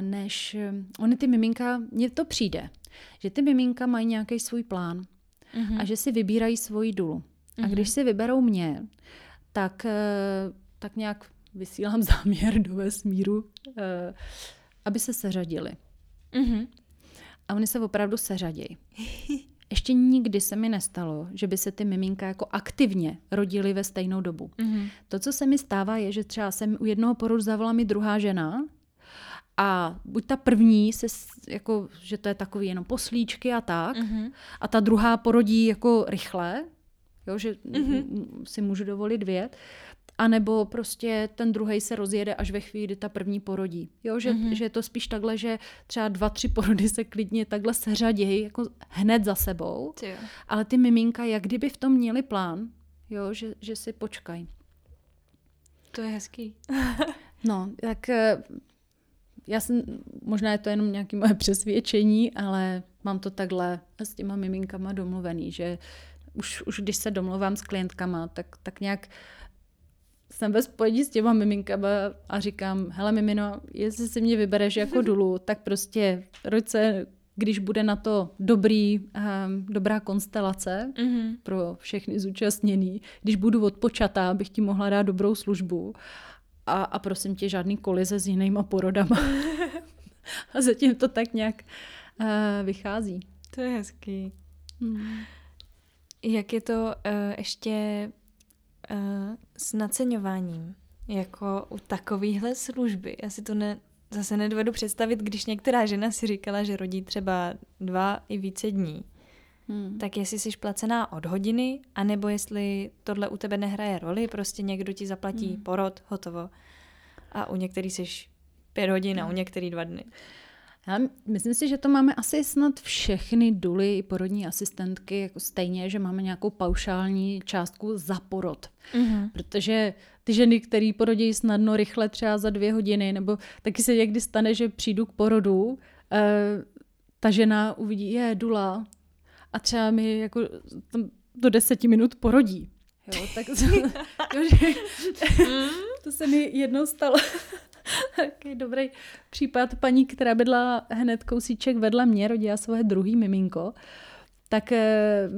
než uh, oni ty miminka, mně to přijde, že ty miminka mají nějaký svůj plán mm-hmm. a že si vybírají svoji dulu. Mm-hmm. A mhm. když si vyberou mě, tak, uh, tak nějak vysílám záměr do vesmíru, aby se seřadili. Mm-hmm. A oni se opravdu seřadějí. Ještě nikdy se mi nestalo, že by se ty miminka jako aktivně rodily ve stejnou dobu. Mm-hmm. To, co se mi stává, je, že třeba jsem u jednoho porodu zavolala mi druhá žena a buď ta první, se, jako, že to je takový jenom poslíčky a tak, mm-hmm. a ta druhá porodí jako rychle, jo, že mm-hmm. si můžu dovolit vět. A nebo prostě ten druhý se rozjede až ve chvíli, kdy ta první porodí. Jo, že, mm-hmm. že je to spíš takhle, že třeba dva, tři porody se klidně takhle seřadějí jako hned za sebou. Tyjo. Ale ty miminka, jak kdyby v tom měli plán, jo, že, že si počkají. To je hezký. no, tak eh, já jsem, možná je to jenom nějaké moje přesvědčení, ale mám to takhle s těma miminkama domluvený, že už, už když se domluvám s klientkama, tak, tak nějak jsem ve spojení s těma miminkama a říkám, hele mimino, jestli si mě vybereš jako dulu, tak prostě roďce, když bude na to dobrý, um, dobrá konstelace mm-hmm. pro všechny zúčastněný, když budu odpočatá, abych ti mohla dát dobrou službu a, a prosím tě, žádný kolize s jinýma porodama. a zatím to tak nějak uh, vychází. To je hezký. Hmm. Jak je to uh, ještě uh, s naceňováním, jako u takovéhle služby. Já si to ne, zase nedovedu představit, když některá žena si říkala, že rodí třeba dva i více dní. Hmm. Tak jestli jsi placená od hodiny, anebo jestli tohle u tebe nehraje roli, prostě někdo ti zaplatí hmm. porod, hotovo. A u některých jsi pět hodin a u některých dva dny. Já myslím si, že to máme asi snad všechny duly i porodní asistentky jako stejně, že máme nějakou paušální částku za porod. Mm-hmm. Protože ty ženy, které porodí snadno, rychle, třeba za dvě hodiny, nebo taky se někdy stane, že přijdu k porodu, eh, ta žena uvidí, je dula a třeba mi jako tam do deseti minut porodí. Jo, tak to, jo, že, mm. to se mi jednou stalo. Taký dobrý případ paní, která bydla hned kousíček vedle mě, rodila svoje druhý miminko, tak eh,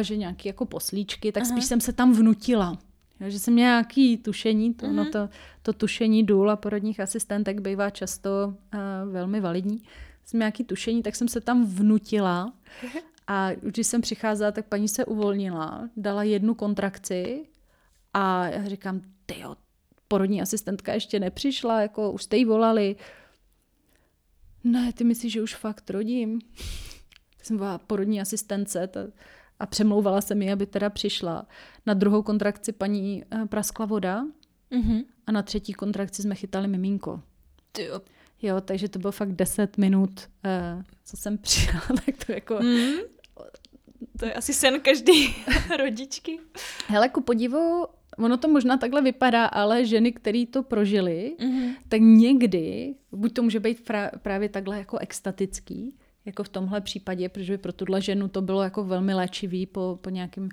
že nějaký jako poslíčky, tak Aha. spíš jsem se tam vnutila. Jo, že jsem měla nějaký tušení, to, no to, to tušení důl a porodních asistentek bývá často uh, velmi validní. Jsem nějaký tušení, tak jsem se tam vnutila a když jsem přicházela, tak paní se uvolnila, dala jednu kontrakci a já říkám, ty porodní asistentka ještě nepřišla, jako už jste jí volali. Ne, ty myslíš, že už fakt rodím? jsem byla porodní asistence ta, a přemlouvala se mi, aby teda přišla. Na druhou kontrakci paní uh, praskla voda mm-hmm. a na třetí kontrakci jsme chytali miminko. Jo. Jo, takže to bylo fakt 10 minut, uh, co jsem přijela, tak to jako... Mm. To je asi sen každý rodičky. Hele, ku podivu, ono to možná takhle vypadá, ale ženy, které to prožily, mm-hmm. tak někdy, buď to může být pra- právě takhle jako extatický, jako v tomhle případě, protože pro tuhle ženu to bylo jako velmi léčivý po, po nějakém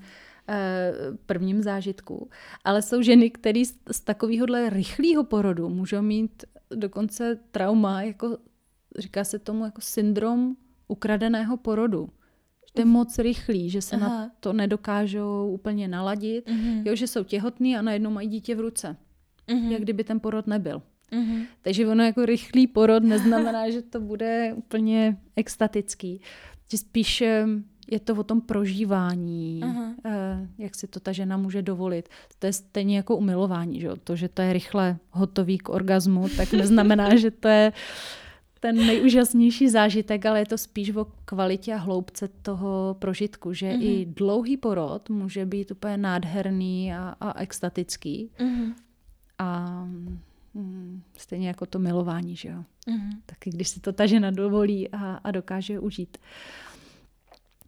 eh, prvním zážitku. Ale jsou ženy, které z, z takovéhohle rychlého porodu můžou mít dokonce trauma, jako říká se tomu jako syndrom ukradeného porodu to je moc rychlý, že se Aha. na to nedokážou úplně naladit, uh-huh. jo, že jsou těhotný a najednou mají dítě v ruce. Uh-huh. Jak kdyby ten porod nebyl. Uh-huh. Takže ono jako rychlý porod neznamená, že to bude úplně extatický. Že spíš je to o tom prožívání, uh-huh. jak si to ta žena může dovolit. To je stejně jako umilování, že? to, že to je rychle hotový k orgazmu, tak neznamená, že to je ten nejúžasnější zážitek, ale je to spíš o kvalitě a hloubce toho prožitku, že mm-hmm. i dlouhý porod může být úplně nádherný a, a extatický. Mm-hmm. A mm, stejně jako to milování, že jo. Mm-hmm. Taky když si to ta žena dovolí a, a dokáže užít.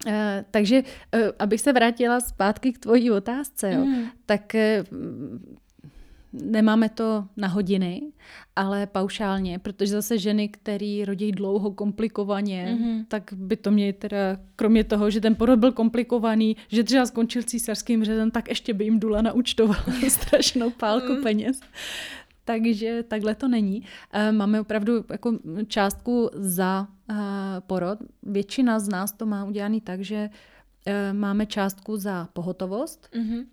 Uh, takže, uh, abych se vrátila zpátky k tvojí otázce, jo, mm. tak uh, nemáme to na hodiny, ale paušálně, protože zase ženy, které rodí dlouho, komplikovaně, mm-hmm. tak by to měly teda, kromě toho, že ten porod byl komplikovaný, že třeba skončil císařským řezem, tak ještě by jim Dula naučtovala strašnou pálku mm. peněz. Takže takhle to není. Eh, máme opravdu jako částku za eh, porod. Většina z nás to má udělaný tak, že eh, máme částku za pohotovost, mm-hmm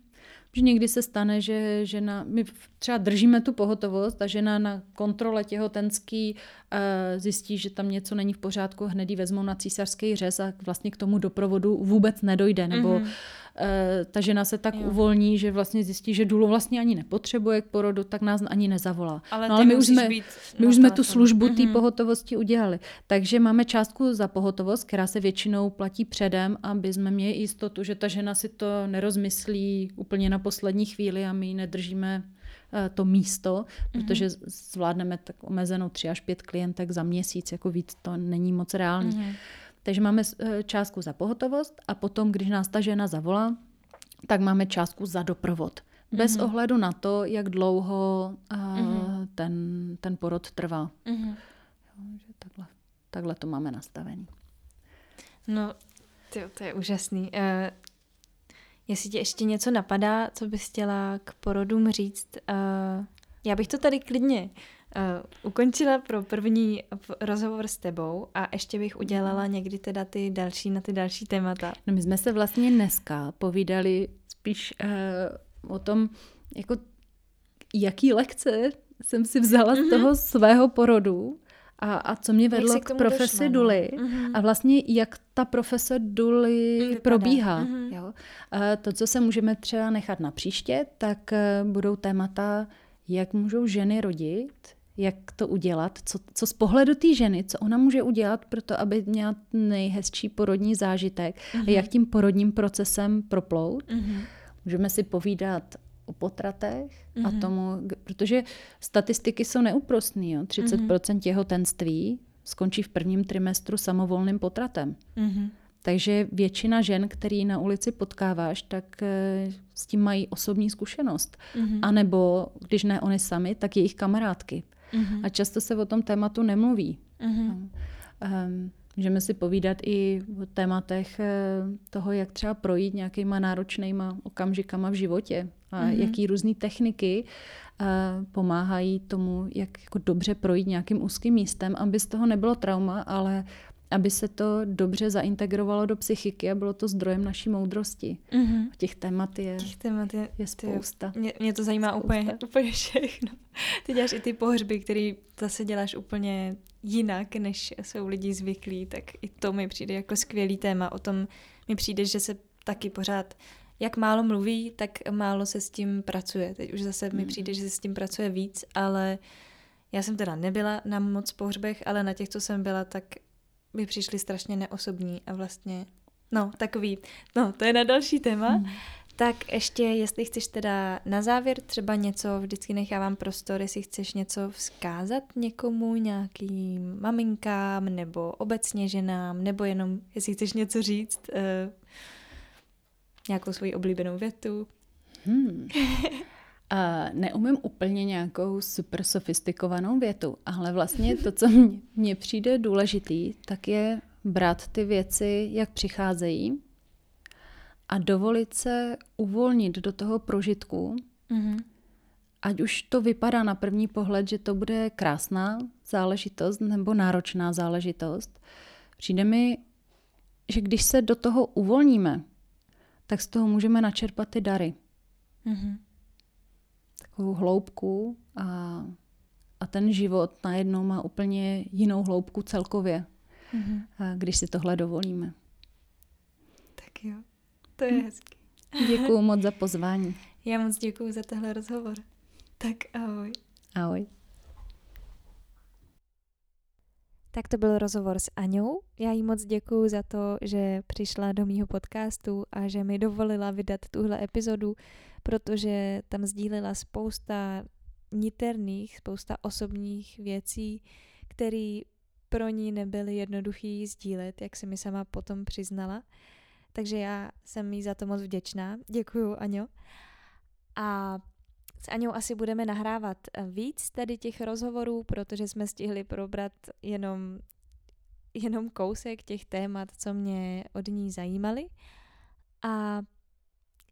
že někdy se stane, že žena, my třeba držíme tu pohotovost a žena na kontrole těhotenský uh, zjistí, že tam něco není v pořádku, hned ji vezmou na císařský řez a vlastně k tomu doprovodu vůbec nedojde, nebo mm-hmm. Eh, ta žena se tak jo. uvolní, že vlastně zjistí, že důlu vlastně ani nepotřebuje k porodu, tak nás ani nezavolá. Ale, no, ale my už jsme, my už jsme tu službu té mm-hmm. pohotovosti udělali. Takže máme částku za pohotovost, která se většinou platí předem, aby jsme měli jistotu, že ta žena si to nerozmyslí úplně na poslední chvíli a my ji nedržíme eh, to místo, protože mm-hmm. zvládneme tak omezenou tři až pět klientek za měsíc, jako víc to není moc reálný. Mm-hmm. Takže máme eh, částku za pohotovost a potom, když nás ta žena zavolá, tak máme částku za doprovod. Bez mm-hmm. ohledu na to, jak dlouho uh, mm-hmm. ten, ten porod trvá. Mm-hmm. Jo, že takhle, takhle to máme nastavený. No, tyjo, to je úžasný. Uh, jestli ti ještě něco napadá, co bys chtěla k porodům říct, uh, já bych to tady klidně Uh, ukončila pro první rozhovor s tebou a ještě bych udělala někdy teda ty další na ty další témata. No my jsme se vlastně dneska povídali spíš uh, o tom, jako jaký lekce jsem si vzala mm-hmm. z mhm. toho svého porodu a, a co mě vedlo k, k profesi došla, no? Duly mm-hmm. a vlastně jak ta profese Duly Vypadá. probíhá. Mm-hmm. Jo? Uh, to, co se můžeme třeba nechat na příště, tak uh, budou témata, jak můžou ženy rodit, jak to udělat, co, co z pohledu té ženy, co ona může udělat pro to, aby měla nejhezčí porodní zážitek uh-huh. a mhm. jak tím porodním procesem proplout. Uh-huh. Můžeme si povídat o potratech uh-huh. a mhm. tomu, protože statistiky jsou neúprostné. 30% uh-huh. těhotenství skončí v prvním trimestru samovolným potratem. Uh-huh. Takže většina žen, který na ulici potkáváš, tak eh, s tím mají osobní zkušenost. Uh-huh. A nebo, když ne oni sami, tak jejich kamarádky. Mm-hmm. A často se o tom tématu nemluví. Mm-hmm. Um, můžeme si povídat i o tématech eh, toho, jak třeba projít nějakýma náročnýma okamžikama v životě a mm-hmm. jaký různé techniky uh, pomáhají tomu, jak jako dobře projít nějakým úzkým místem, aby z toho nebylo trauma, ale aby se to dobře zaintegrovalo do psychiky a bylo to zdrojem naší moudrosti. Mm-hmm. Těch témat je, Těch témat je, je spousta. Mě, mě to zajímá spousta. úplně, úplně všechno. Ty děláš i ty pohřby, který zase děláš úplně jinak, než jsou lidi zvyklí, tak i to mi přijde jako skvělý téma. O tom mi přijde, že se taky pořád jak málo mluví, tak málo se s tím pracuje. Teď už zase mi přijde, že se s tím pracuje víc, ale já jsem teda nebyla na moc pohřbech, ale na těch, co jsem byla, tak by přišly strašně neosobní a vlastně, no takový, no to je na další téma. Hmm. Tak ještě, jestli chceš teda na závěr třeba něco, vždycky nechávám prostor, jestli chceš něco vzkázat někomu, nějakým maminkám, nebo obecně ženám, nebo jenom, jestli chceš něco říct, uh, nějakou svoji oblíbenou větu. Hmm. A neumím úplně nějakou super sofistikovanou větu, ale vlastně to, co mně přijde důležitý, tak je brát ty věci, jak přicházejí a dovolit se uvolnit do toho prožitku, mm-hmm. ať už to vypadá na první pohled, že to bude krásná záležitost nebo náročná záležitost. Přijde mi, že když se do toho uvolníme, tak z toho můžeme načerpat ty dary. Mm-hmm. Takovou hloubku a, a ten život najednou má úplně jinou hloubku celkově, mm-hmm. když si tohle dovolíme. Tak jo, to je hm. hezký. Děkuji moc za pozvání. Já moc děkuji za tenhle rozhovor. Tak ahoj. Ahoj. Tak to byl rozhovor s Aňou. Já jí moc děkuji za to, že přišla do mýho podcastu a že mi dovolila vydat tuhle epizodu, protože tam sdílela spousta niterných, spousta osobních věcí, které pro ní nebyly jednoduchý sdílet, jak se mi sama potom přiznala. Takže já jsem jí za to moc vděčná. Děkuju, Aňo. A s Aňou asi budeme nahrávat eh, víc tady těch rozhovorů, protože jsme stihli probrat jenom, jenom kousek těch témat, co mě od ní zajímaly. A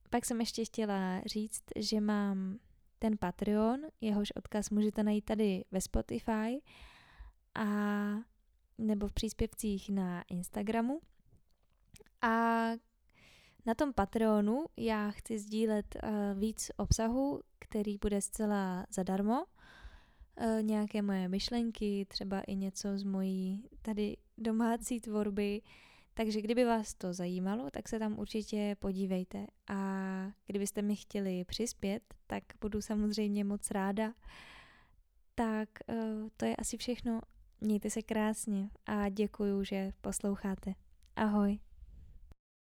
pak jsem ještě chtěla říct, že mám ten Patreon, jehož odkaz můžete najít tady ve Spotify a nebo v příspěvcích na Instagramu. A na tom Patreonu já chci sdílet uh, víc obsahu, který bude zcela zadarmo. Uh, nějaké moje myšlenky, třeba i něco z mojí tady domácí tvorby. Takže kdyby vás to zajímalo, tak se tam určitě podívejte. A kdybyste mi chtěli přispět, tak budu samozřejmě moc ráda. Tak uh, to je asi všechno. Mějte se krásně a děkuju, že posloucháte. Ahoj.